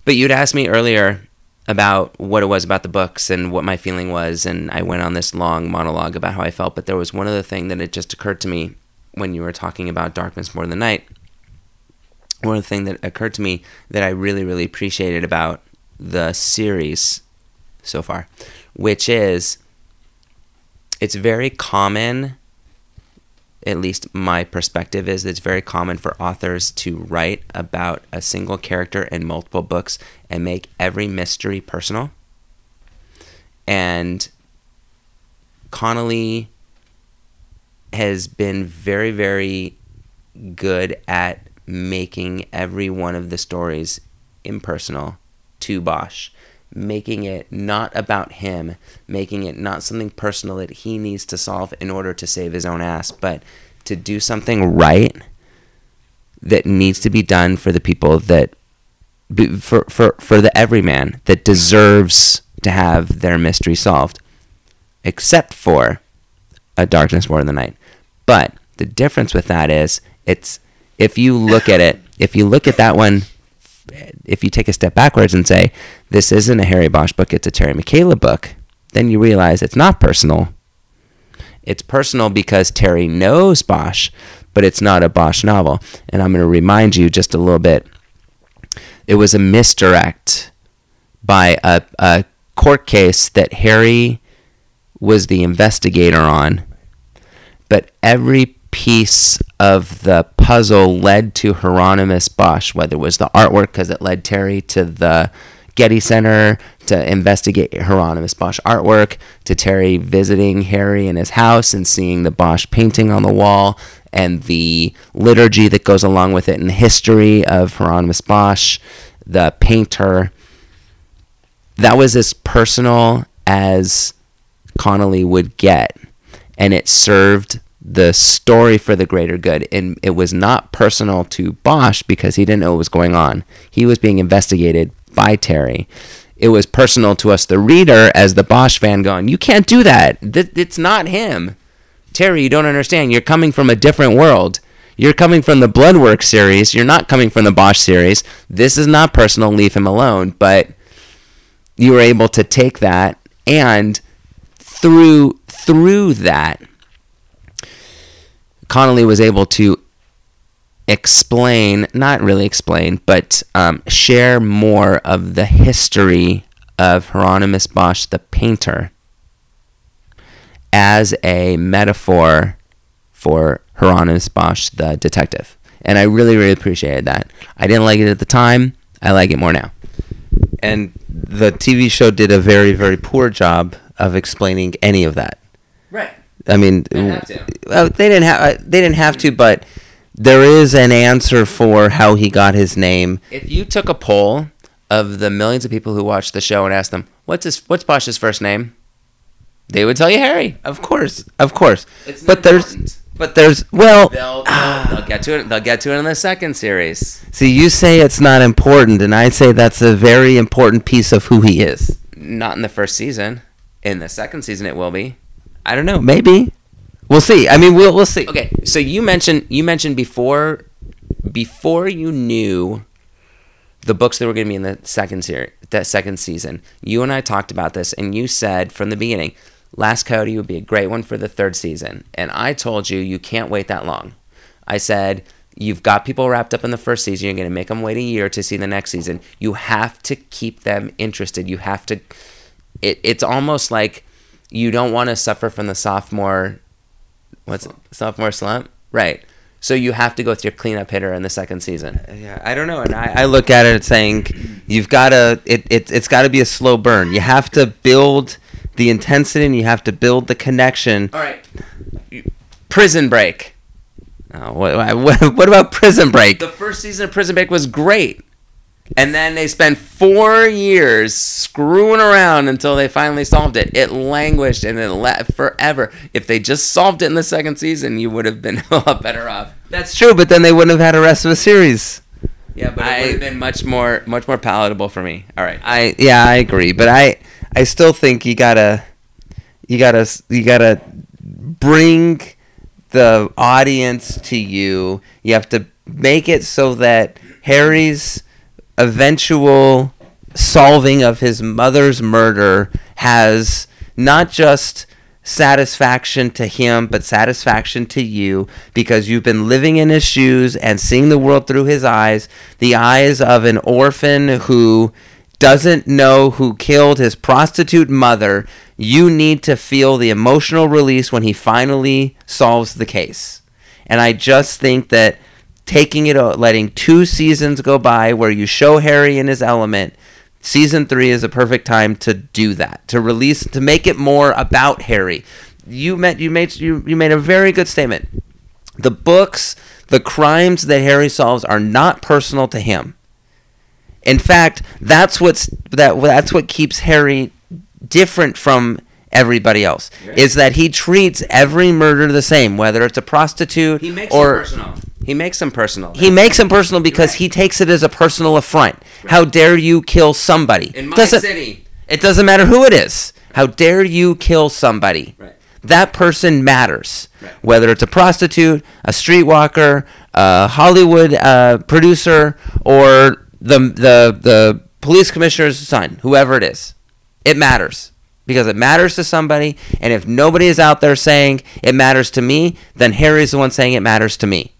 But you'd asked me earlier about what it was about the books and what my feeling was, and I went on this long monologue about how I felt. But there was one other thing that it just occurred to me when you were talking about darkness more than night. One thing that occurred to me that I really, really appreciated about the series so far, which is it's very common at least my perspective is it's very common for authors to write about a single character in multiple books and make every mystery personal. And Connelly has been very, very good at making every one of the stories impersonal to Bosch, making it not about him, making it not something personal that he needs to solve in order to save his own ass, but to do something right that needs to be done for the people that for for for the everyman that deserves to have their mystery solved except for a darkness more than the night. But the difference with that is it's if you look at it if you look at that one if you take a step backwards and say this isn't a harry bosch book it's a terry mccaleb book then you realize it's not personal. It's personal because terry knows bosch but it's not a bosch novel. And i'm going to remind you just a little bit. It was a misdirect by a, a court case that harry was the investigator on but every piece of the puzzle led to Hieronymus Bosch, whether it was the artwork because it led Terry to the Getty Center to investigate Hieronymus Bosch artwork, to Terry visiting Harry in his house and seeing the Bosch painting on the wall and the liturgy that goes along with it and the history of Hieronymus Bosch, the painter. That was as personal as Connelly would get, and it served the story for the greater good. And it was not personal to Bosch because he didn't know what was going on. He was being investigated by Terry. It was personal to us, the reader, as the Bosch fan, going, "You can't do that. Th- It's not him." Terry, you don't understand. You're coming from a different world. You're coming from the Bloodwork series. You're not coming from the Bosch series. This is not personal. Leave him alone. But you were able to take that and through through that Connelly was able to explain, not really explain, but um, share more of the history of Hieronymus Bosch, the painter, as a metaphor for Hieronymus Bosch, the detective. And I really, really appreciated that. I didn't like it at the time. I like it more now. And the TV show did a very, very poor job of explaining any of that. Right. I mean, They have to. well, they didn't have uh, they didn't have to, but there is an answer for how he got his name. If you took a poll of the millions of people who watch the show and asked them, "What's his What's Bosch's first name?" They would tell you Harry. Of course, of course. It's not but there's important. but there's well, They'll, they'll, they'll get to it. They'll get to it in the second series. see, you say it's not important, and I say that's a very important piece of who he is. Not in the first season. In the second season, it will be. I don't know, maybe we'll see. I mean, we'll we'll see. Okay, so you mentioned you mentioned before before you knew the books that were going to be in the second series, that second season. You and I talked about this, and you said from the beginning, Last Coyote would be a great one for the third season, and I told you you can't wait that long. I said you've got people wrapped up in the first season. You're going to make them wait a year to see the next season. You have to keep them interested. You have to. It, it's almost like you don't want to suffer from the sophomore what's it, sophomore slump right so you have to go with your cleanup hitter in the second season uh, Yeah, I don't know, and I, I look at it saying You've got to it, it it's got to be a slow burn. You have to build the intensity and you have to build the connection. All right. Prison Break. Oh, what, what, what about Prison Break? The first season of Prison Break was great. And then they spent four years screwing around until they finally solved it. It languished and it left forever. If they just solved it in the second season, you would have been a lot better off. That's true, but then they wouldn't have had a rest of the series. Yeah, but it would have been much more much more palatable for me. All right. I yeah, I agree, but I I still think you gotta you gotta you gotta bring the audience to you. You have to make it so that Harry's eventual solving of his mother's murder has not just satisfaction to him, but satisfaction to you because you've been living in his shoes and seeing the world through his eyes, the eyes of an orphan who doesn't know who killed his prostitute mother. You need to feel the emotional release when he finally solves the case. And I just think that taking it, uh, letting two seasons go by where you show Harry in his element season three is a perfect time to do that to release to make it more about harry. You met you made you, you made a very good statement. The books the crimes that harry solves are not personal to him. In fact that's what's that that's what keeps harry different from everybody else is that he treats every murder the same whether it's a prostitute He makes or. He makes them personal. he makes them personal because he takes it as a personal affront. How dare you kill somebody? in my Doesn't- city. It doesn't matter who it is. How dare you kill somebody? Right. That person matters. Right. Whether it's a prostitute, a streetwalker, a Hollywood uh, producer, or the, the, the police commissioner's son, whoever it is. It matters. Because it matters to somebody, and if nobody is out there saying it matters to me, then Harry's the one saying it matters to me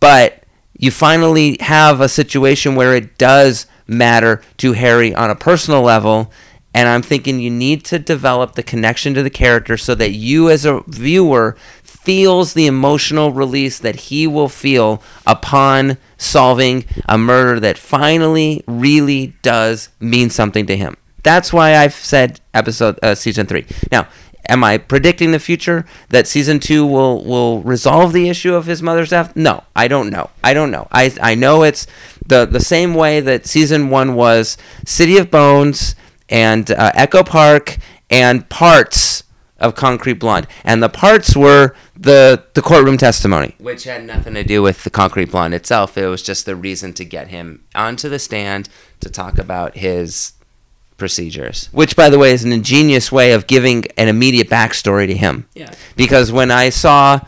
but you finally have a situation where it does matter to Harry on a personal level. And I'm thinking you need to develop the connection to the character so that you, as a viewer, feels the emotional release that he will feel upon solving a murder that finally really does mean something to him. That's why I've said episode uh, season three. Now, am I predicting the future that season two will will resolve the issue of his mother's death? No, I don't know. I don't know. I I know it's the the same way that season one was City of Bones and uh, Echo Park and parts of Concrete Blonde, and the parts were the the courtroom testimony. Which had nothing to do with the concrete blonde itself. It was just the reason to get him onto the stand to talk about his procedures. which by the way is an ingenious way of giving an immediate backstory to him Yeah. because when i saw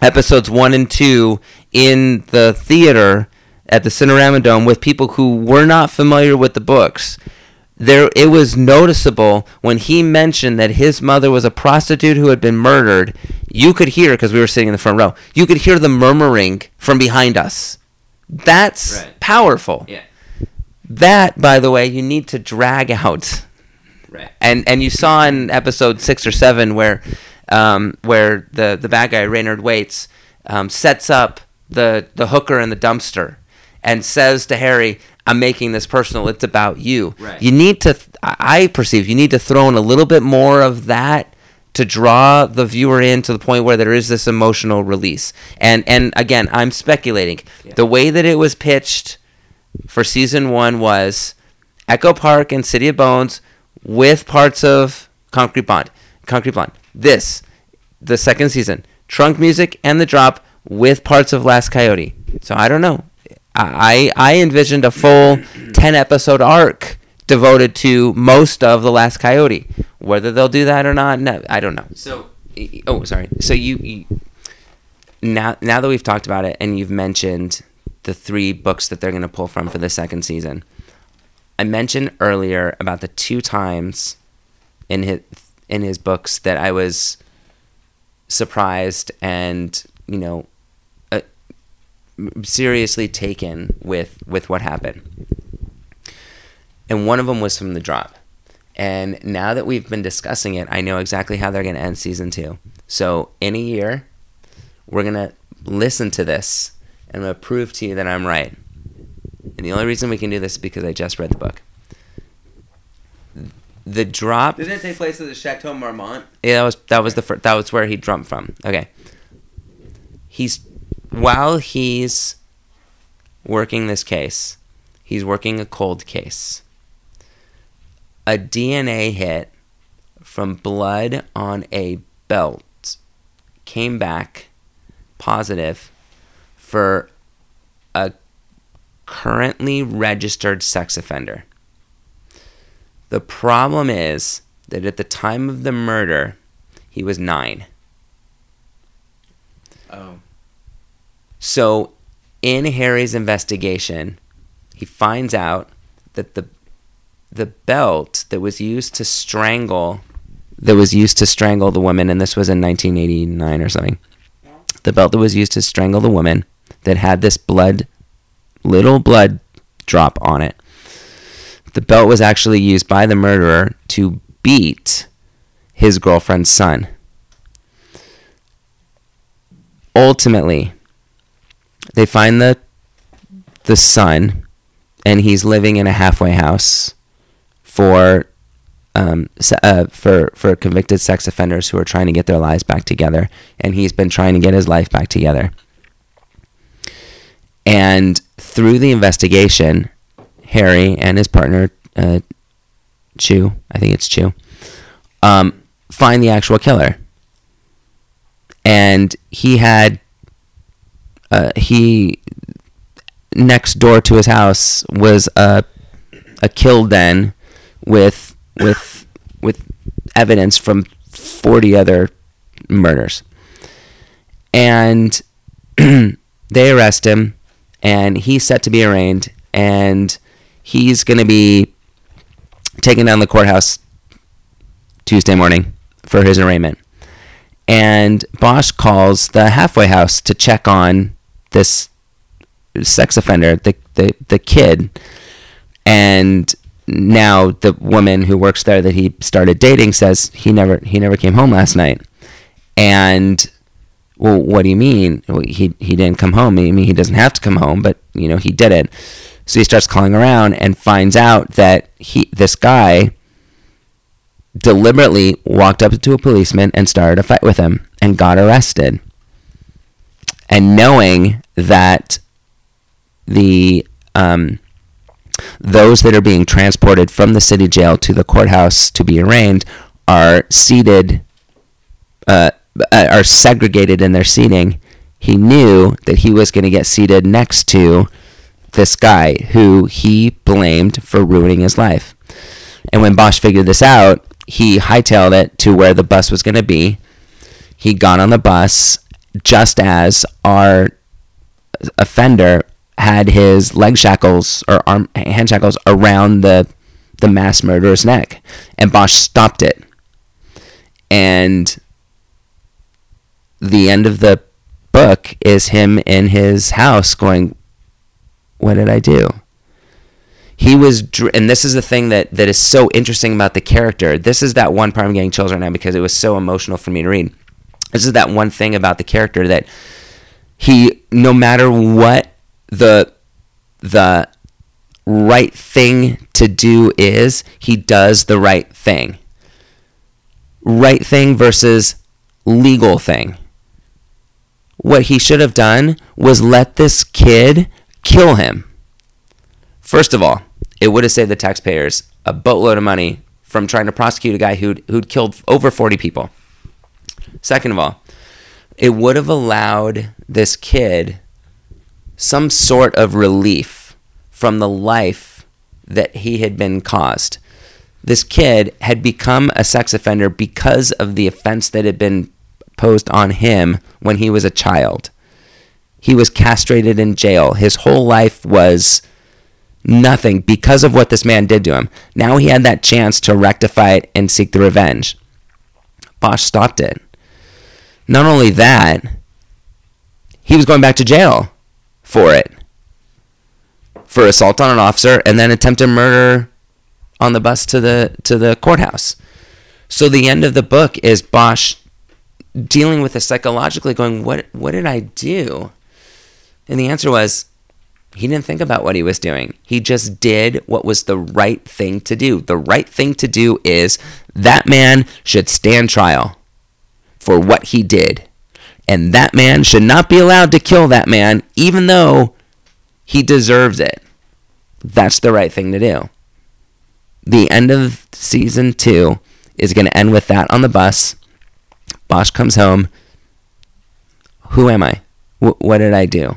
episodes one and two in the theater at the cinerama dome with people who were not familiar with the books there it was noticeable when he mentioned that his mother was a prostitute who had been murdered you could hear because we were sitting in the front row you could hear the murmuring from behind us that's Right. powerful Yeah. That by the way you need to drag out Right. and and you saw in episode six or seven where um, where the the bad guy Raynard Waits um, sets up the the hooker in the dumpster and says to Harry, "I'm making this personal. It's about you." Right. You need to, I I perceive, you need to throw in a little bit more of that to draw the viewer in to the point where there is this emotional release. And and again, I'm speculating. Yeah. The way that it was pitched for season one was Echo Park and City of Bones with parts of Concrete Bond. Concrete Blonde. This, the second season, Trunk Music and The Drop with parts of Last Coyote. So I don't know. I I envisioned a full ten episode arc devoted to most of the Last Coyote. Whether they'll do that or not, no, I don't know. So, oh, sorry. So you, you now now that we've talked about it and you've mentioned the three books that they're going to pull from for the second season, I mentioned earlier about the two times in his in his books that I was surprised and you know uh, seriously taken with with what happened. And one of them was from the drop. And now that we've been discussing it, I know exactly how they're going to end season two. So in a year, we're going to listen to this and I'm going to prove to you that I'm right. and the only reason we can do this is because I just read the book. The drop. Didn't it take place at the Chateau Marmont? Yeah, that was that was the fir- that was where he jumped from. Okay. He's while he's working this case, he's working a cold case. A DNA hit from blood on a belt came back positive for a currently registered sex offender. The problem is that at the time of the murder, he was nine. Oh. So, in Harry's investigation, he finds out that the the belt that was used to strangle that was used to strangle the woman, and this was in 1989 or something. The belt that was used to strangle the woman that had this blood, little blood drop on it. The belt was actually used by the murderer to beat his girlfriend's son. Ultimately, they find the the son, and he's living in a halfway house for um, uh, for for convicted sex offenders who are trying to get their lives back together, and he's been trying to get his life back together. And through the investigation, Harry and his partner, uh, Chu, I think it's Chu, um, find the actual killer. And he had, uh, he, next door to his house was a, a kill den with, with, with evidence from 40 other murders. And they arrest him, and he's set to be arraigned, and he's going to be taken down the courthouse Tuesday morning for his arraignment. And Bosch calls the halfway house to check on this sex offender, the, the, the kid. And now the woman who works there that he started dating says he never he never came home last night. And well, what do you mean? Well, he he didn't come home. I mean, he doesn't have to come home, but you know he did it. So he starts calling around and finds out that he this guy deliberately walked up to a policeman and started a fight with him and got arrested. And knowing that the um, those that are being transported from the city jail to the courthouse to be arraigned are seated uh, Uh, are segregated in their seating. He knew that he was going to get seated next to this guy who he blamed for ruining his life. And when Bosch figured this out, he hightailed it to where the bus was going to be. He got on the bus just as our offender had his leg shackles or arm hand shackles around the the mass murderer's neck, and Bosch stopped it. And the end of the book is him in his house going, "What did I do?" He was, dr- and this is the thing that that is so interesting about the character. This is that one part I'm getting chills right now because it was so emotional for me to read. This is that one thing about the character that he, no matter what the the right thing to do is, he does the right thing. Right thing versus legal thing. What he should have done was let this kid kill him. First of all, it would have saved the taxpayers a boatload of money from trying to prosecute a guy who'd, who'd killed over 40 people. Second of all, it would have allowed this kid some sort of relief from the life that he had been caused. This kid had become a sex offender because of the offense that had been posed on him when he was a child. He was castrated in jail. His whole life was nothing because of what this man did to him. Now he had that chance to rectify it and seek the revenge. Bosch stopped it. Not only that, he was going back to jail for it. For assault on an officer and then attempted murder on the bus to the to the courthouse. So the end of the book is Bosch dealing with this psychologically going, What what did I do? And the answer was he didn't think about what he was doing. He just did what was the right thing to do. The right thing to do is that man should stand trial for what he did. And that man should not be allowed to kill that man, even though he deserves it. That's the right thing to do. The end of season two is going to end with that on the bus. Bosch comes home. Who am I? What did I do?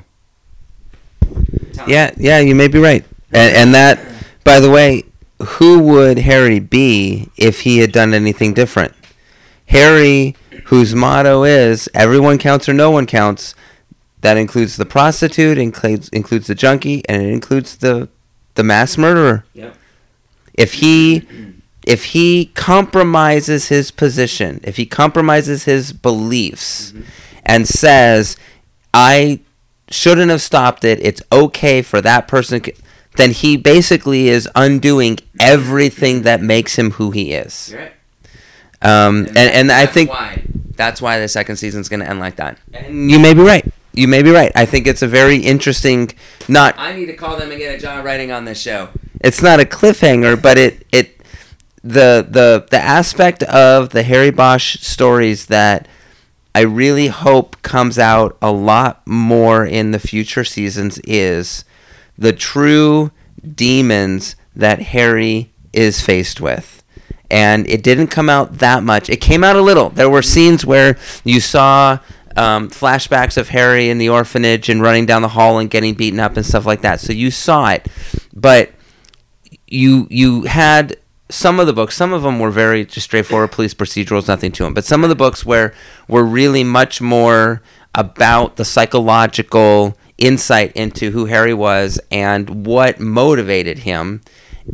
Yeah, yeah, you may be right. And, and that, by the way, who would Harry be if he had done anything different? Harry, whose motto is "Everyone counts or no one counts," that includes the prostitute, includes includes the junkie, and it includes the the mass murderer. Yep. If he if he compromises his position, if he compromises his beliefs, and says, "I shouldn't have stopped it. It's okay for that person." c-" Then he basically is undoing everything that makes him who he is. Right. Um, and, and I think why that's why the second season is going to end like that. and you may be right. You may be right. I think it's a very interesting. Not I need to call them and get a job writing on this show. it's not a cliffhanger, but it it the the the aspect of the Harry Bosch stories that I really hope comes out a lot more in the future seasons is the true demons that Harry is faced with. And it didn't come out that much. It came out a little. There were scenes where you saw um, flashbacks of Harry in the orphanage and running down the hall and getting beaten up and stuff like that. So you saw it, but you you had some of the books. Some of them were very just straightforward police procedurals, nothing to them. But some of the books where were really much more about the psychological insight into who Harry was and what motivated him.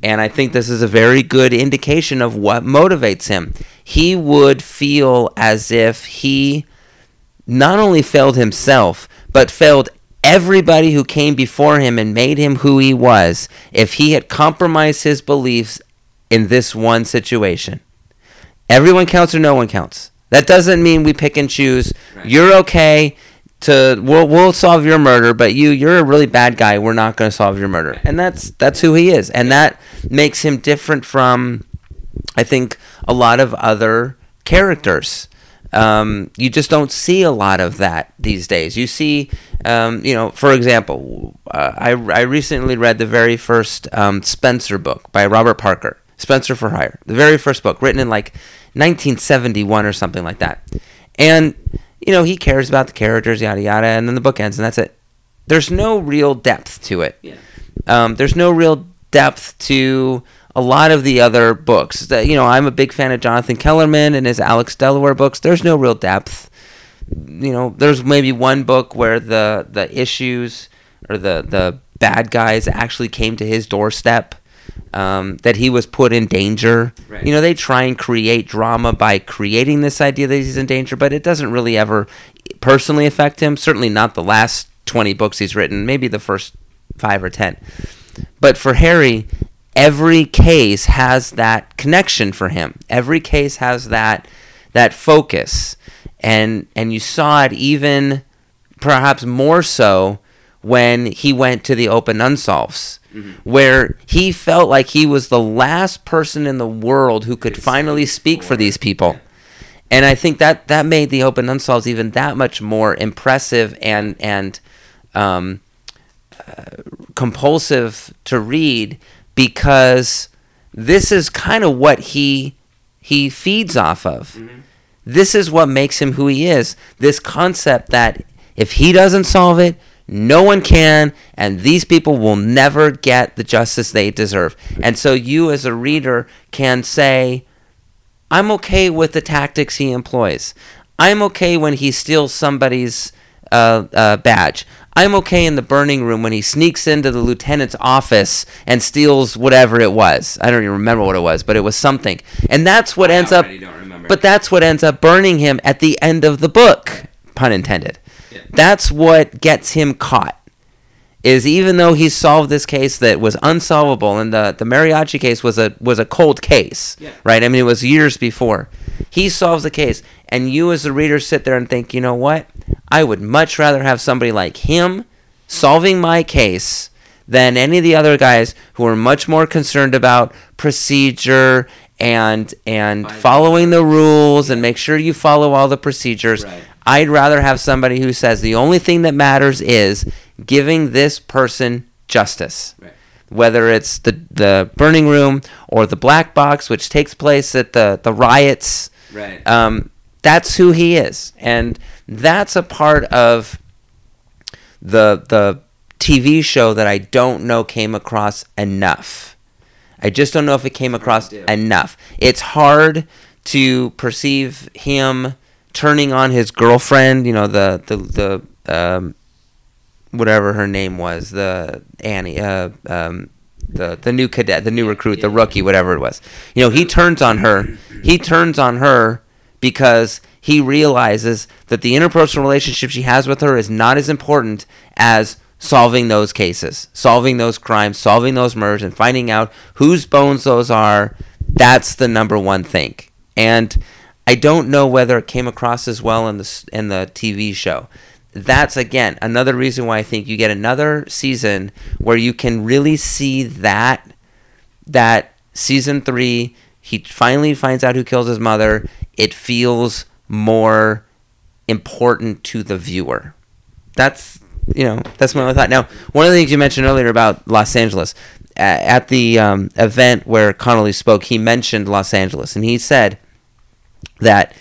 And I think this is a very good indication of what motivates him. He would feel as if he not only failed himself, but failed everybody who came before him and made him who he was if he had compromised his beliefs in this one situation. Everyone counts or no one counts. That doesn't mean we pick and choose. Right. You're okay to we'll, we'll solve your murder, but you you're a really bad guy. We're not going to solve your murder. And that's that's who he is. And that makes him different from I think a lot of other characters. Um, you just don't see a lot of that these days. You see, um, you know, for example, uh, I, I recently read the very first um, Spencer book by Robert Parker, Spencer for Hire, the very first book written in like 1971 or something like that. And, you know, he cares about the characters, yada, yada, and then the book ends and that's it. There's no real depth to it. Yeah. Um, there's no real depth to a lot of the other books. That you know, I'm a big fan of Jonathan Kellerman and his Alex Delaware books. There's no real depth. You know, there's maybe one book where the the issues or the the bad guys actually came to his doorstep. Um, that he was put in danger. Right. You know, they try and create drama by creating this idea that he's in danger, but it doesn't really ever personally affect him. Certainly not the last 20 books he's written, maybe the first five or 10. But for Harry, every case has that connection for him. Every case has that that focus. And and you saw it even perhaps more so when he went to the open unsolves where he felt like he was the last person in the world who could finally speak for these people. And I think that that made the open unsolves even that much more impressive and and um, uh, compulsive to read because this is kind of what he he feeds off of. This is what makes him who he is. This concept that if he doesn't solve it, no one can, and these people will never get the justice they deserve. And so you, as a reader, can say, I'm okay with the tactics he employs. I'm okay when he steals somebody's uh, uh, badge. I'm okay in the burning room when he sneaks into the lieutenant's office and steals whatever it was. I don't even remember what it was, but it was something. And that's what ends up. But that's what ends up burning him at the end of the book, pun intended. Yeah. That's what gets him caught. Is even though he solved this case that was unsolvable, and the the mariachi case was a was a cold case, Yeah. right? I mean, it was years before. He solves the case, and you as the reader sit there and think, you know what? I would much rather have somebody like him solving my case than any of the other guys who are much more concerned about procedure and and following the rules and make sure you follow all the procedures. Right. I'd rather have somebody who says the only thing that matters is giving this person justice. Right. Whether it's the the burning room or the black box, which takes place at the the riots, Right. um, that's who he is, and that's a part of the the TV show that I don't know came across enough. I just don't know if it came across enough. It's hard to perceive him turning on his girlfriend. You know the the the um, whatever her name was, the Annie, uh, um, the the new cadet, the new recruit, the rookie, whatever it was. You know, he turns on her. He turns on her because he realizes that the interpersonal relationship she has with her is not as important as solving those cases, solving those crimes, solving those murders, and finding out whose bones those are. That's the number one thing. And I don't know whether it came across as well in the in the TV show. That's again another reason why I think you get another season where you can really see that that season three he finally finds out who kills his mother. It feels more important to the viewer. That's you know that's my thought. Now, one of the things you mentioned earlier about Los Angeles, at the um, event where Connelly spoke, he mentioned Los Angeles, and he said that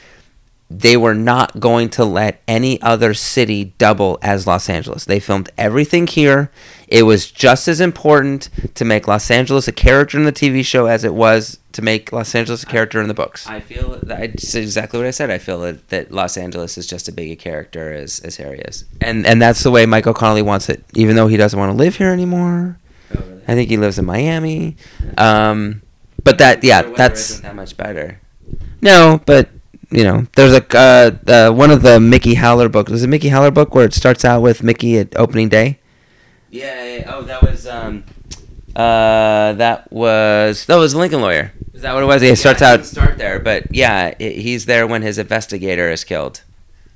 they were not going to let any other city double as Los Angeles. They filmed everything here. It was just as important to make Los Angeles a character in the TV show as it was to make Los Angeles a character in the books. I feel that exactly what I said. I feel that, that Los Angeles is just as big a character as, as Harry is. And and that's the way Michael Connelly wants it, even though he doesn't want to live here anymore. I think he lives in Miami. Um, but that yeah, that's that much better. No, but you know, there's a uh, uh, one of the Mickey Haller books. Was it Mickey Haller book where it starts out with Mickey at opening day? Yeah. yeah, Oh, that was um, uh, that was that was Lincoln Lawyer. Is that what it was? Yeah, it starts it out. doesn't start there, but yeah, i he's there when his investigator is killed.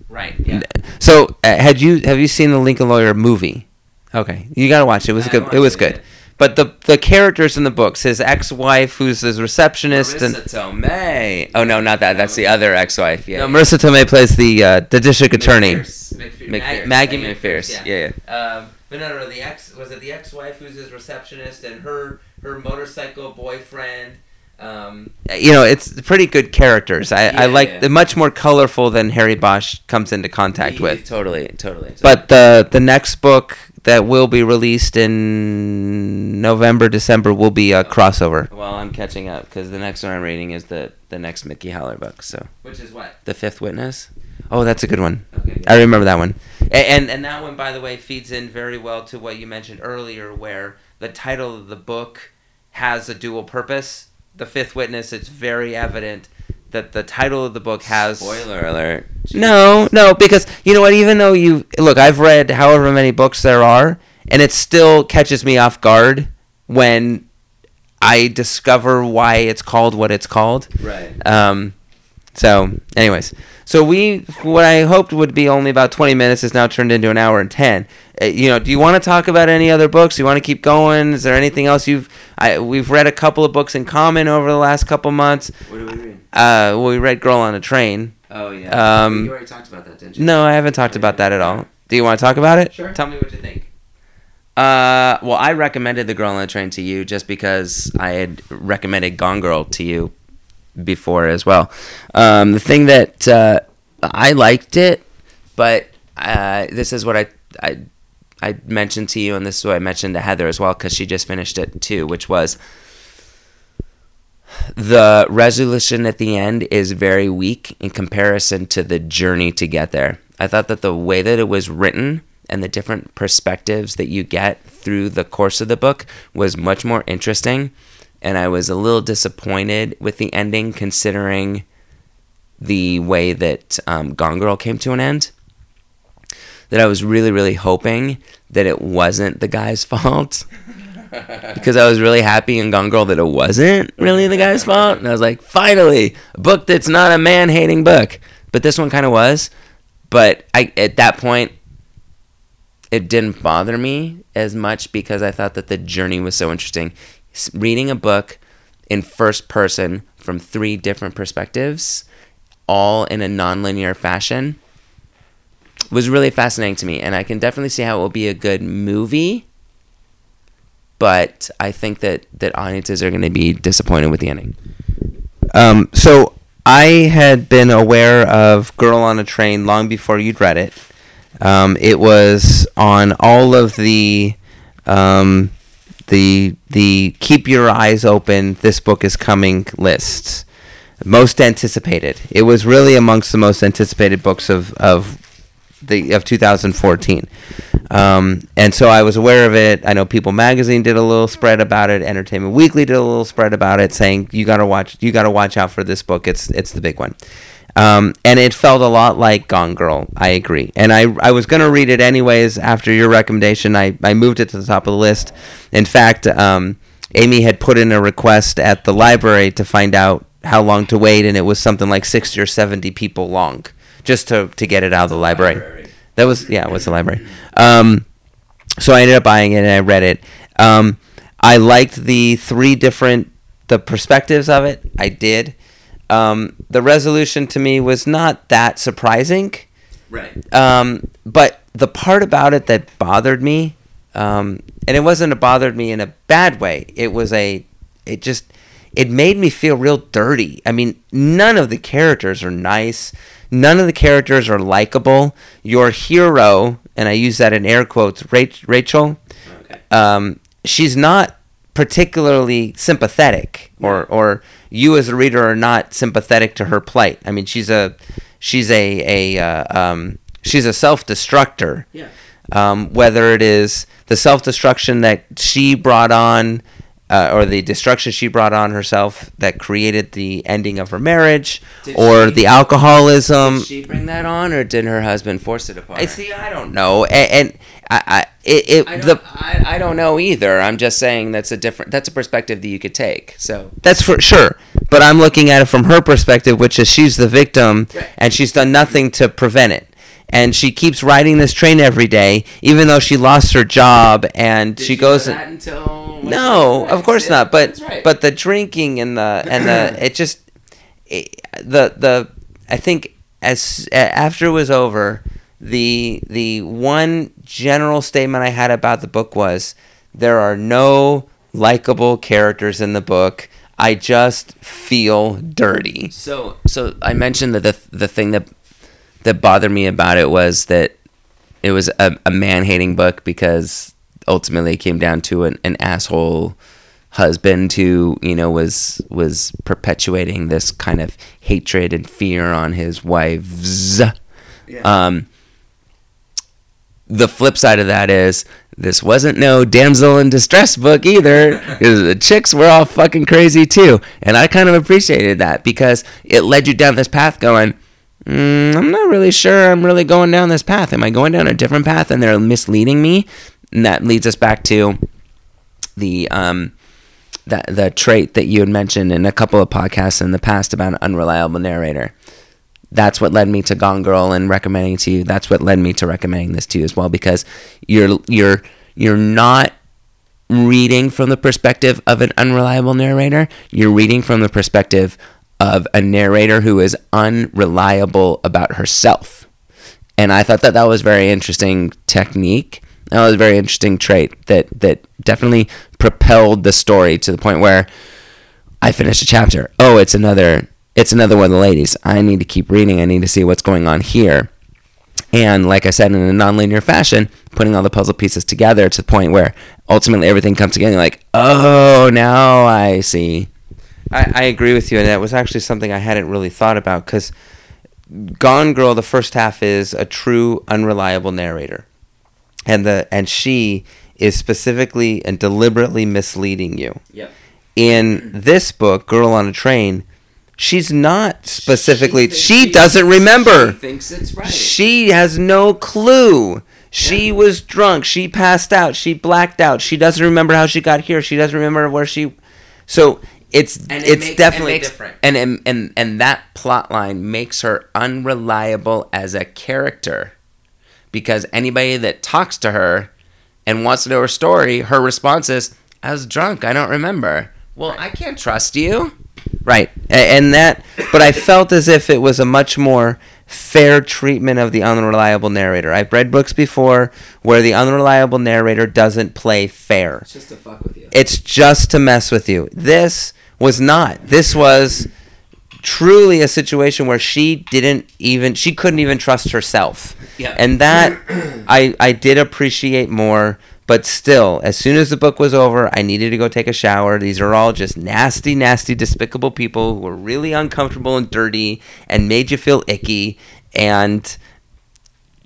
Right. Yeah. So, uh, had you have you seen the Lincoln Lawyer movie? Okay, you gotta watch it. It was I good. It was it, good. Yeah. But the the characters in the books, his ex-wife, who's his receptionist, and Marisa Tomei. Oh no, not that. That's the other ex-wife. Yeah. no, Marisa Tomei plays the uh, the district attorney. McPherson. Mag- Maggie McPherson. Yeah. Yeah. Um, but no, no, no, the ex was it the ex-wife who's his receptionist and her her motorcycle boyfriend. Um, you know, it's pretty good characters. I, I like yeah. much more colorful than Harry Bosch comes into contact He- with. Totally, totally. But the the next book that will be released in November, December will be a crossover. well, I'm catching up because the next one I'm reading is the the next Mickey Haller book. So Which is what? the Fifth Witness. Oh, that's a good one. Okay. I remember that one. And, and and that one, by the way, feeds in very well to what you mentioned earlier, where the title of the book has a dual purpose. The Fifth Witness. It's very evident that the title of the book has. Spoiler alert. No, no, because you know what? Even though you look, I've read however many books there are, and it still catches me off guard when I discover why it's called what it's called. Right. Um, so, anyways, so we what I hoped would be only about twenty minutes is now turned into an hour and ten. Uh, you know, do you want to talk about any other books? Do you want to keep going? Is there anything else you've? I we've read a couple of books in common over the last couple months. What do we read? Uh, well, we read Girl on a Train. Oh yeah. Um, you already talked about that, didn't you? No, I haven't talked about that at all. Do you want to talk about it? Sure. Tell me what you think. Uh, well, I recommended the Girl on the Train to you just because I had recommended Gone Girl to you before as well. Um, the thing that uh, I liked it, but uh, this is what I I I mentioned to you, and this is what I mentioned to Heather as well because she just finished it too, which was the resolution at the end is very weak in comparison to the journey to get there. I thought that the way that it was written and the different perspectives that you get through the course of the book was much more interesting. And I was a little disappointed with the ending considering the way that um, Gone Girl came to an end. That I was really, really hoping that it wasn't the guy's fault because I was really happy in Gone Girl that it wasn't really the guy's fault. And I was like, finally, a book that's not a man hating book. But this one kind of was. But I at that point, it didn't bother me as much because I thought that the journey was so interesting. Reading a book in first person from three different perspectives, all in a nonlinear fashion, was really fascinating to me. And I can definitely see how it will be a good movie. But I think that, that audiences are going to be disappointed with the ending. Um, so I had been aware of Girl on a Train long before you'd read it. Um, it was on all of the um, the the keep your eyes open. This book is coming lists. Most anticipated. It was really amongst the most anticipated books of of the of 2014. Um, and so I was aware of it. I know People Magazine did a little spread about it. Entertainment Weekly did a little spread about it, saying you gotta watch, you gotta watch out for this book. It's it's the big one. Um, and it felt a lot like Gone Girl. I agree. And I I was gonna read it anyways after your recommendation. I I moved it to the top of the list. In fact, um, Amy had put in a request at the library to find out how long to wait, and it was something like sixty or seventy people long just to to get it out of the library. That was yeah, it was the library. Um, so I ended up buying it and I read it. Um, I liked the three different the perspectives of it. I did. Um, the resolution to me was not that surprising. Right. Um, but the part about it that bothered me, um, and it wasn't a bothered me in a bad way. It was a, it just, it made me feel real dirty. I mean, none of the characters are nice. None of the characters are likable. Your hero, and I use that in air quotes, Rachel, Okay. um, she's not particularly sympathetic, or or you as a reader are not sympathetic to her plight. I mean, she's a she's a a uh, um, she's a self destructor. Yeah. Um, whether it is the self destruction that she brought on, uh, or the destruction she brought on herself that created the ending of her marriage, Did or she- the alcoholism. Did she bring that on, or did her husband force it upon I her? see. I don't know, and, and I, I it, it I the I, I don't know either. I'm just saying that's a different that's a perspective that you could take. So That's for sure. But I'm looking at it from her perspective, which is she's the victim Right. and she's done nothing to prevent it. And she keeps riding this train every day, even though she lost her job and she goes. that until no, of course not. But right. but the drinking and the and the it just it, the the I think as after it was over, the the one general statement I had about the book was there are no likable characters in the book. I just feel dirty. So so I mentioned that the the thing that that bothered me about it was that it was a, a man hating book because ultimately it came down to an, an asshole husband who you know was was perpetuating this kind of hatred and fear on his wives. Um, the flip side of that is this wasn't no damsel in distress book either. Because the chicks were all fucking crazy too. And i kind of appreciated that because it led you down this path going mm, i'm not really sure i'm really going down this path am i going down a different path and they're misleading me and that leads us back to the um that the trait that you had mentioned in a couple of podcasts in the past about an unreliable narrator that's what led me to Gone Girl and recommending to you. That's what led me to recommending this to you as well because you're you're you're not reading from the perspective of an unreliable narrator. You're reading from the perspective of a narrator who is unreliable about herself. And I thought that that was very interesting technique. That was a very interesting trait that that definitely propelled the story to the point where I finished a chapter. Oh, it's another it's another one of the ladies. I need to keep reading. I need to see what's going on here. And like I said, in a nonlinear fashion, putting all the puzzle pieces together to the point where ultimately everything comes together. Like, oh, now I see. I, I agree with you, and that was actually something I hadn't really thought about because Gone Girl, the first half is a true unreliable narrator, and the and she is specifically and deliberately misleading you. Yep. In this book, Girl on a Train, she's not specifically. She, she- doesn't remember. She thinks it's right. She has no clue. She was drunk. She passed out. She blacked out. She doesn't remember how she got here. She doesn't remember where she. So it's and it it's makes- definitely it makes- different. And, and and and that plot line makes her unreliable as a character because anybody that talks to her and wants to know her story, her response is, "I was drunk. I don't remember." Well, I can't trust you. Right. And that, but I felt as if it was a much more fair treatment of the unreliable narrator. I've read books before where the unreliable narrator doesn't play fair. just to fuck with you. It's just to mess with you. This was not. This was truly a situation where she didn't even she couldn't even trust herself. Yeah. And that I I did appreciate more, but still, as soon as the book was over, I needed to go take a shower. These are all just nasty, nasty, despicable people who were really uncomfortable and dirty and made you feel icky and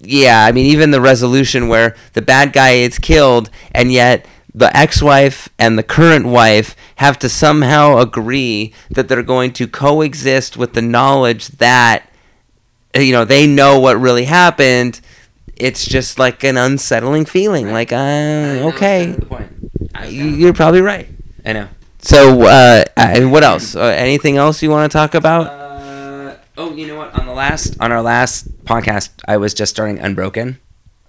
yeah, I mean, even the resolution where the bad guy is killed, and yet the ex-wife and the current wife have to somehow agree that they're going to coexist with the knowledge that uh, you know they know what really happened. It's just like an unsettling feeling. Like, uh, okay, you- you're probably right. I know. So, uh, what else? Uh, anything else you want to talk about? Uh, oh, you know what? On the last on our last podcast, I was just starting Unbroken.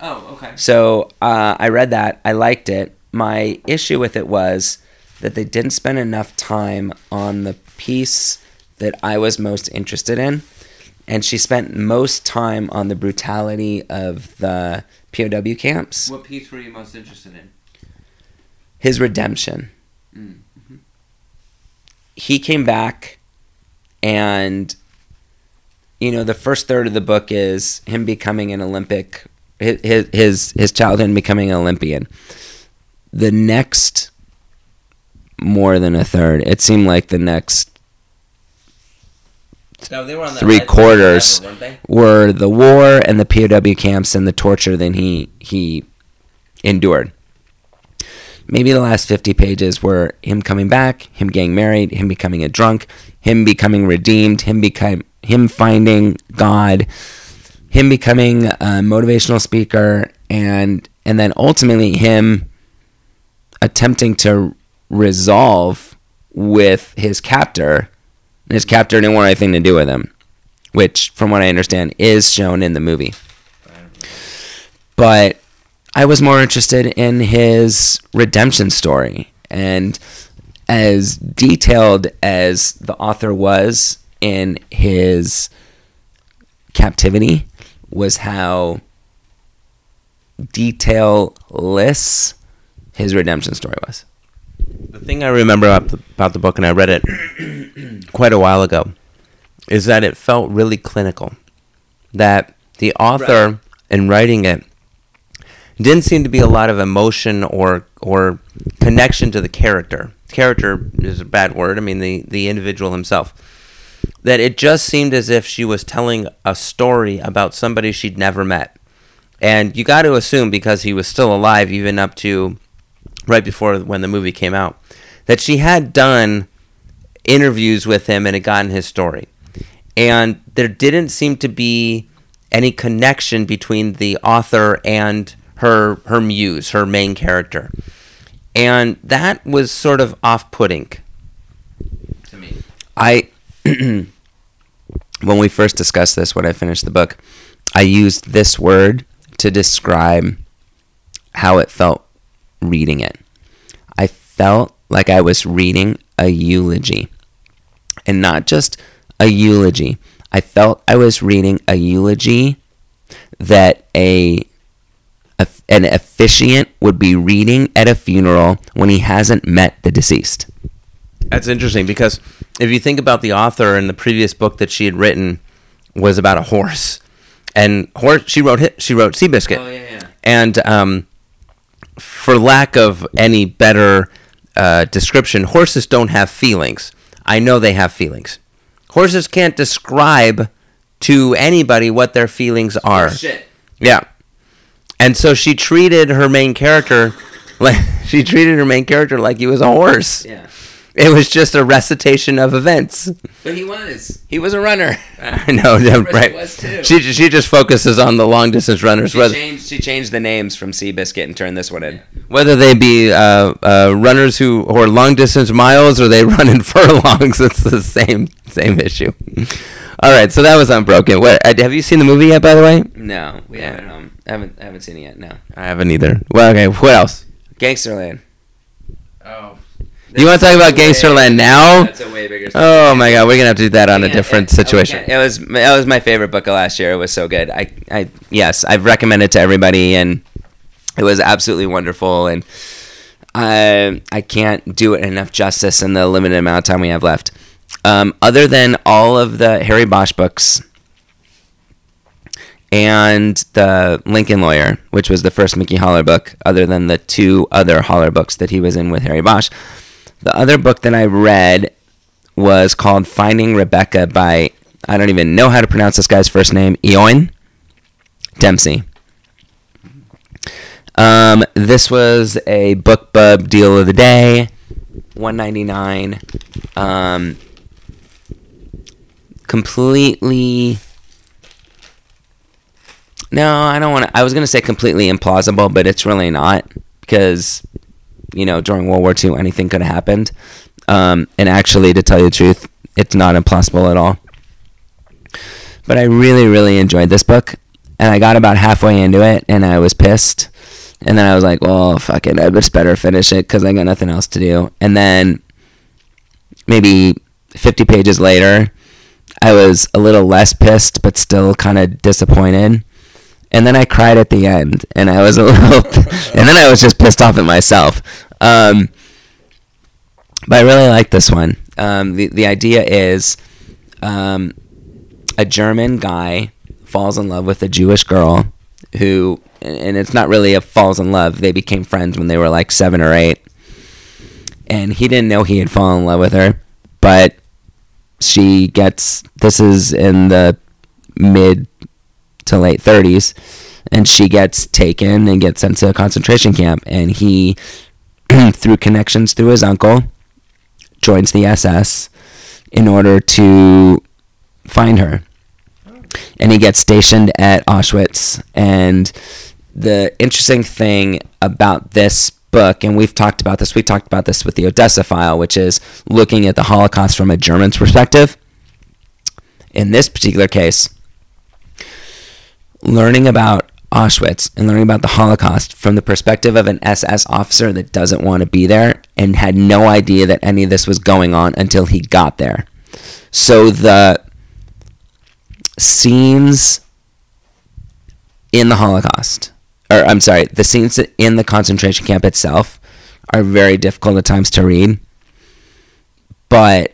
Oh, okay. So uh, I read that. I liked it. My issue with it was that they didn't spend enough time on the piece that I was most interested in. And she spent most time on the brutality of the POW camps. What piece were you most interested in? His redemption. Mm-hmm. He came back, and, you know, the first third of the book is him becoming an Olympic, his, his, his, his childhood becoming an Olympian. The next more than a third. It seemed like the next No, they were on the Three quarters. level, were the war and the POW camps and the torture that he he endured. Maybe the last 50 pages were him coming back, him getting married, him becoming a drunk, him becoming redeemed, him become him finding God, him becoming a motivational speaker and and then ultimately him attempting to resolve with his captor. And his captor didn't want anything to do with him, which, from what I understand, is shown in the movie. But I was more interested in his redemption story. And as detailed as the author was in his captivity, was how detailless his redemption story was. The thing I remember about the, about the book, and I read it quite a while ago, is that it felt really clinical. That the author, in writing it, didn't seem to be a lot of emotion or or connection to the character. Character is a bad word. I mean the the individual himself. That it just seemed as if she was telling a story about somebody she'd never met. And you got to assume because he was still alive even up to right before when the movie came out that she had done interviews with him and had gotten his story. And there didn't seem to be any connection between the author and her her muse, her main character. And that was sort of off-putting to me. I when we first discussed this when I finished the book, I used this word to describe how it felt reading it. I felt like I was reading a eulogy. And not just a eulogy. I felt I was reading a eulogy that a, a an officiant would be reading at a funeral when he hasn't met the deceased. That's interesting because if you think about the author and the previous book that she had written was about a horse, and horse she wrote she wrote Seabiscuit, Oh, yeah, yeah. and um, for lack of any better uh, description, horses don't have feelings. I know they have feelings. Horses can't describe to anybody what their feelings are. Yeah. And so she treated her main character like she treated her main character like he was a horse. Yeah. It was just a recitation of events. But he was. He was a runner. I know, yeah, right? was too. She she just focuses on the long distance runners, She whether changed, she changed the names from Seabiscuit and turned this one in. whether they be uh, uh, runners who who are long distance miles or they run in furlongs. It's the same same issue. All right, so that was unbroken. What uh, have you seen the movie yet? By the way, No, we haven't. Um, I haven't I haven't seen it yet. No. I haven't either. Well, okay. What else? Gangsterland. Oh. You want to talk about Gangsterland now? That's a way bigger. Oh my God, we're gonna have to do that on a different it- situation. It was it was my favorite book of last year. It was so good. I I yes, I've recommended it to everybody, and it was absolutely wonderful. And I I can't do it enough justice in the limited amount of time we have left. Um, other than all of the Harry Bosch books and the Lincoln Lawyer, which was the first Mickey Haller book, other than the two other Holler books that he was in with Harry Bosch. The other book that I read was called Finding Rebecca by, I don't even know how to pronounce this guy's first name, Eoin Dempsey. Um, this was a BookBub deal of the day, one ninety nine. Um, completely. No, I don't want to. I was gonna say completely implausible, but it's really not because you know during World War II anything could have happened. Um, and actually, to tell you the truth, it's not impossible at all. But I really, really enjoyed this book, and I got about halfway into it, and I was pissed. And then I was like, "Well, fuck it, I just better finish it because I got nothing else to do." And then maybe 50 pages later, I was a little less pissed, but still kind of disappointed. And then I cried at the end, and I was a little, and then I was just pissed off at myself. Um, but I really like this one. Um, the the idea is, um, a German guy falls in love with a Jewish girl, who, and it's not really a falls in love. They became friends when they were like seven or eight, and he didn't know he had fallen in love with her, but she gets. This is in the mid to late 30s and she gets taken and gets sent to a concentration camp and he through connections through his uncle joins the SS in order to find her. And he gets stationed at Auschwitz. And the interesting thing about this book and we've talked about this we talked about this with the Odessa file which is looking at the Holocaust from a German's perspective. In this particular case learning about Auschwitz and learning about the Holocaust from the perspective of an SS officer that doesn't want to be there and had no idea that any of this was going on until he got there. So the scenes in the Holocaust, or I'm sorry, the scenes in the concentration camp itself are very difficult at times to read. But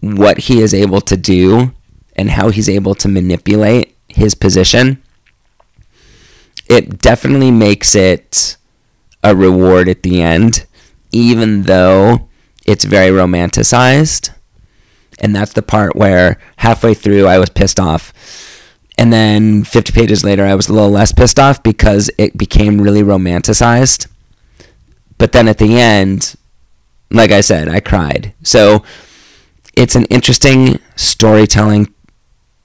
what he is able to do and how he's able to manipulate his position, it definitely makes it a reward at the end, even though it's very romanticized. And that's the part where halfway through I was pissed off. And then 50 pages later, I was a little less pissed off because it became really romanticized. But then at the end, like I said, I cried. So it's an interesting storytelling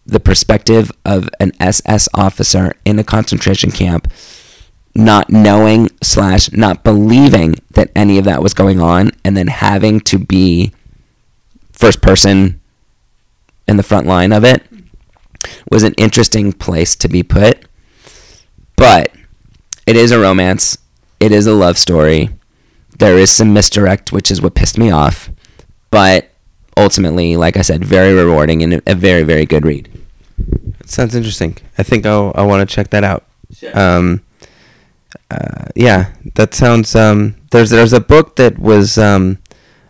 the perspective of an SS officer in a concentration camp not knowing slash not believing that any of that was going on and then having to be first person in the front line of it was an interesting place to be put. But it is a romance. It is a love story. There is some misdirect which is what pissed me off. But ultimately, like I said, very rewarding and a very, very good read. Sounds interesting. I think I'll, I want to check that out. Um, uh, yeah, that sounds. Um, there's there's a book that was um,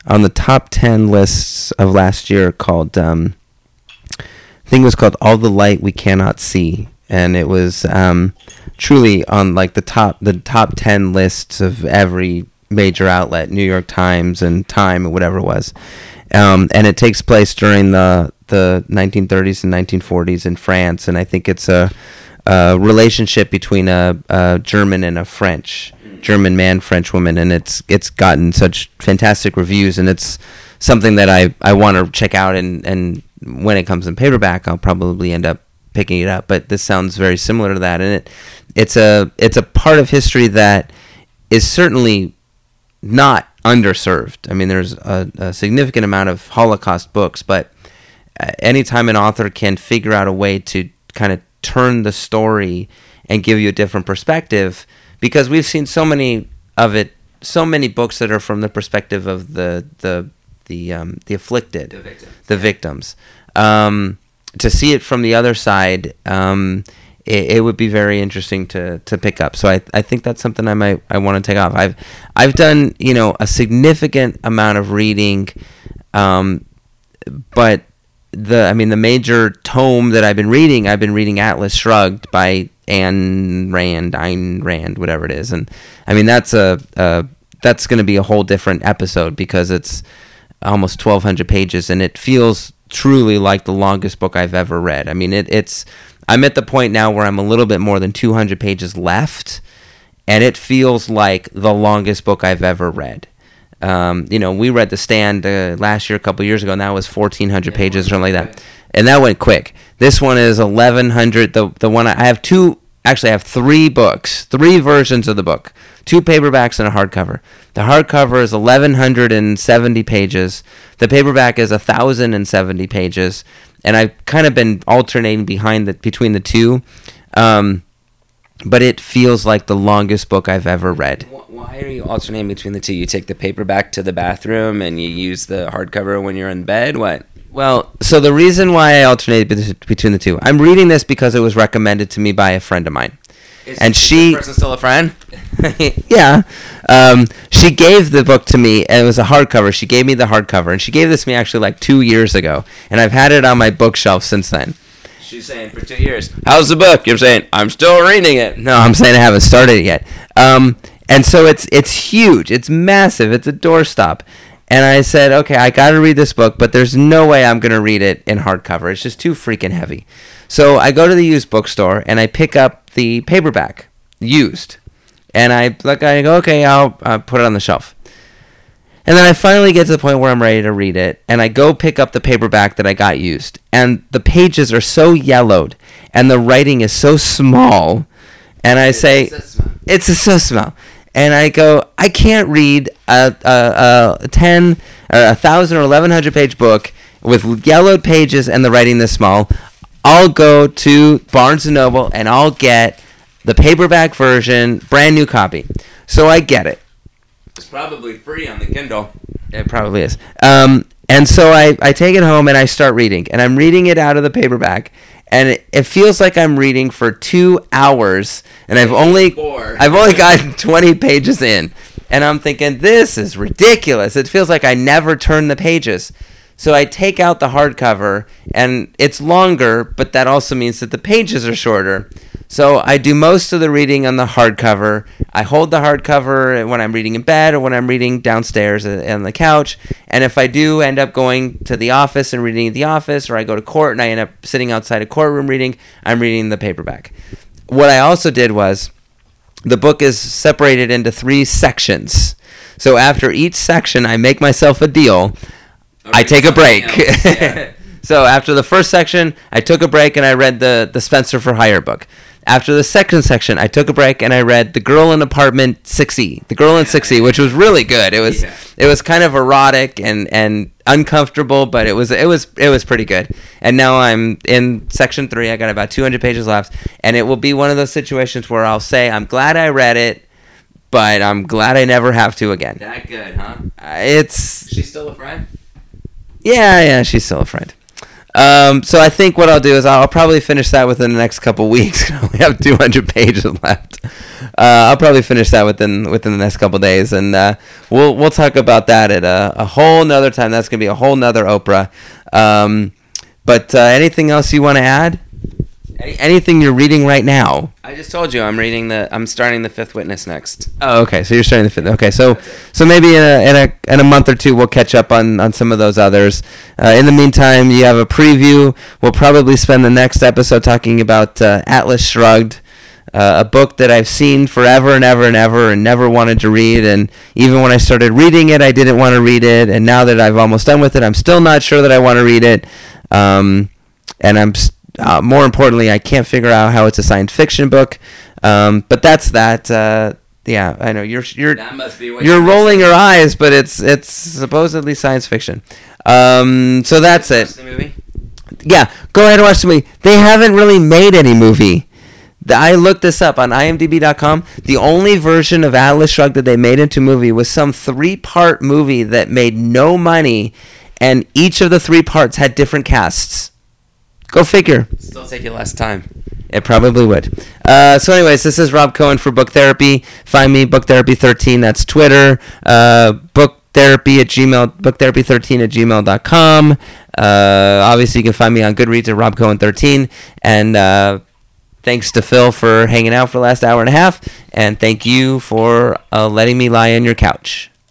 on the top ten lists of last year called. Um, I think it was called "All the Light We Cannot See," and it was um, truly on like the top the top ten lists of every major outlet, New York Times and Time or whatever it was. Um, and it takes place during the the 1930s and 1940s in France, and I think it's a, a relationship between a, a German and a French German man, French woman, and it's it's gotten such fantastic reviews, and it's something that I, I want to check out, and, and when it comes in paperback, I'll probably end up picking it up. But this sounds very similar to that, and it it's a it's a part of history that is certainly not underserved. I mean, there's a, a significant amount of Holocaust books, but anytime an author can figure out a way to kind of turn the story and give you a different perspective because we've seen so many of it so many books that are from the perspective of the the the um, the afflicted The victims. the victims. Um, to see it from the other side um, it, it would be very interesting to to pick up. So I, I think that's something I might I want to take off. I've I've done you know a significant amount of reading um, but the I mean the major tome that I've been reading, I've been reading Atlas Shrugged by Anne Rand, Ayn Rand, whatever it is, and I mean that's a, a that's going to be a whole different episode because it's almost 1200 pages and it feels truly like the longest book I've ever read. I mean it, it's I'm at the point now where I'm a little bit more than 200 pages left and it feels like the longest book I've ever read. Um, you know, we read The Stand uh, last year, a couple years ago, and that was 1,400 Yeah, pages or something like that. And that went quick. This one is 1,100. The, the one I, I have two, actually, I have three books, three versions of the book, two paperbacks and a hardcover. The hardcover is 1,170 pages, the paperback is 1,070 pages, and I've kind of been alternating behind the, between the two. Um, but it feels like the longest book I've ever read. Why are you alternating between the two? You take the paperback to the bathroom and you use the hardcover when you're in bed. What? Well, so the reason why I alternated between the two, I'm reading this because it was recommended to me by a friend of mine. Is, And is she- person still a friend? yeah. Um, she gave the book to me, and it was a hardcover. She gave me the hardcover, and she gave this to me actually like two years ago, and I've had it on my bookshelf since then. She's saying for two years. How's the book? You're saying I'm still reading it. No, I'm saying I haven't started it yet. Um, and so it's it's huge. It's massive. It's a doorstop. And I said, okay, I got to read this book, but there's no way I'm going to read it in hardcover. It's just too freaking heavy. So I go to the used bookstore and I pick up the paperback, used, and I like I go, okay, I'll uh, put it on the shelf. And then I finally get to the point where I'm ready to read it, and I go pick up the paperback that I got used, and the pages are so yellowed, and the writing is so small, and I say, it's a so small. And I go, I can't read a, a, a 10 or a 1,000 or 1,100 page book with yellowed pages and the writing this small. I'll go to Barnes & Noble and I'll get the paperback version, brand new copy. So I get it. It's probably free on the Kindle. It probably is. Um, and so I, I take it home and I start reading. And I'm reading it out of the paperback. And it, it feels like I'm reading for two hours. And I've only Four. I've only gotten 20 pages in. And I'm thinking, this is ridiculous. It feels like I never turn the pages. So I take out the hardcover, and it's longer, but that also means that the pages are shorter. So I do most of the reading on the hardcover. I hold the hardcover when I'm reading in bed or when I'm reading downstairs on the couch. And if I do end up going to the office and reading at the office, or I go to court and I end up sitting outside a courtroom reading, I'm reading the paperback. What I also did was the book is separated into three sections. So after each section, I make myself a deal. I take a break. Yeah. so after the first section, I took a break and I read the the Spencer for Hire book. After the second section, I took a break and I read The Girl in Apartment 6E, The Girl in 6E, which was really good. It was Yeah. it was kind of erotic and and uncomfortable, but it was it was it was pretty good. And now I'm in section 3. I got about 200 pages left, and it will be one of those situations where I'll say I'm glad I read it, but I'm glad I never have to again. That good, huh? Uh, It's She's still a friend. yeah, yeah, she's still a friend. Um, so I think what I'll do is I'll probably finish that within the next couple weeks. Only have 200 pages left. Uh, I'll probably finish that within within the next couple days, and uh, we'll we'll talk about that at a, a whole nother time. That's gonna be a whole nother Oprah. Um, but uh, anything else you want to add? Any, anything you're reading right now? I just told you I'm reading the. I'm starting the Fifth Witness next. Oh, okay. So you're starting the fifth. Okay, so so maybe in a in a in a month or two we'll catch up on on some of those others. Uh, in the meantime, you have a preview. We'll probably spend the next episode talking about uh, Atlas Shrugged, uh, a book that I've seen forever and ever and ever and never wanted to read. And even when I started reading it, I didn't want to read it. And now that I've almost done with it, I'm still not sure that I want to read it. Um, and I'm s- uh, more importantly, I can't figure out how it's a science fiction book. Um, but that's that. Uh, yeah, I know you're you're That must be what you're rolling your eyes, but it's it's supposedly science fiction. Um, so that's it. Yeah, go ahead and watch the movie. They haven't really made any movie. I looked this up on IMDb.com. The only version of Atlas Shrugged that they made into movie was some three-part movie that made no money, and each of the three parts had different casts. Go figure. Still take you less time. It probably would. Uh, so, anyways, this is Rob Cohen for Book Therapy. Find me Book Therapy 13. That's Twitter. Uh, book Therapy at Gmail. Book Therapy 13 at gmail.com. Uh, obviously, you can find me on Goodreads at Rob Cohen 13. And uh, thanks to Phil for hanging out for the last hour and a half. And thank you for uh, letting me lie on your couch.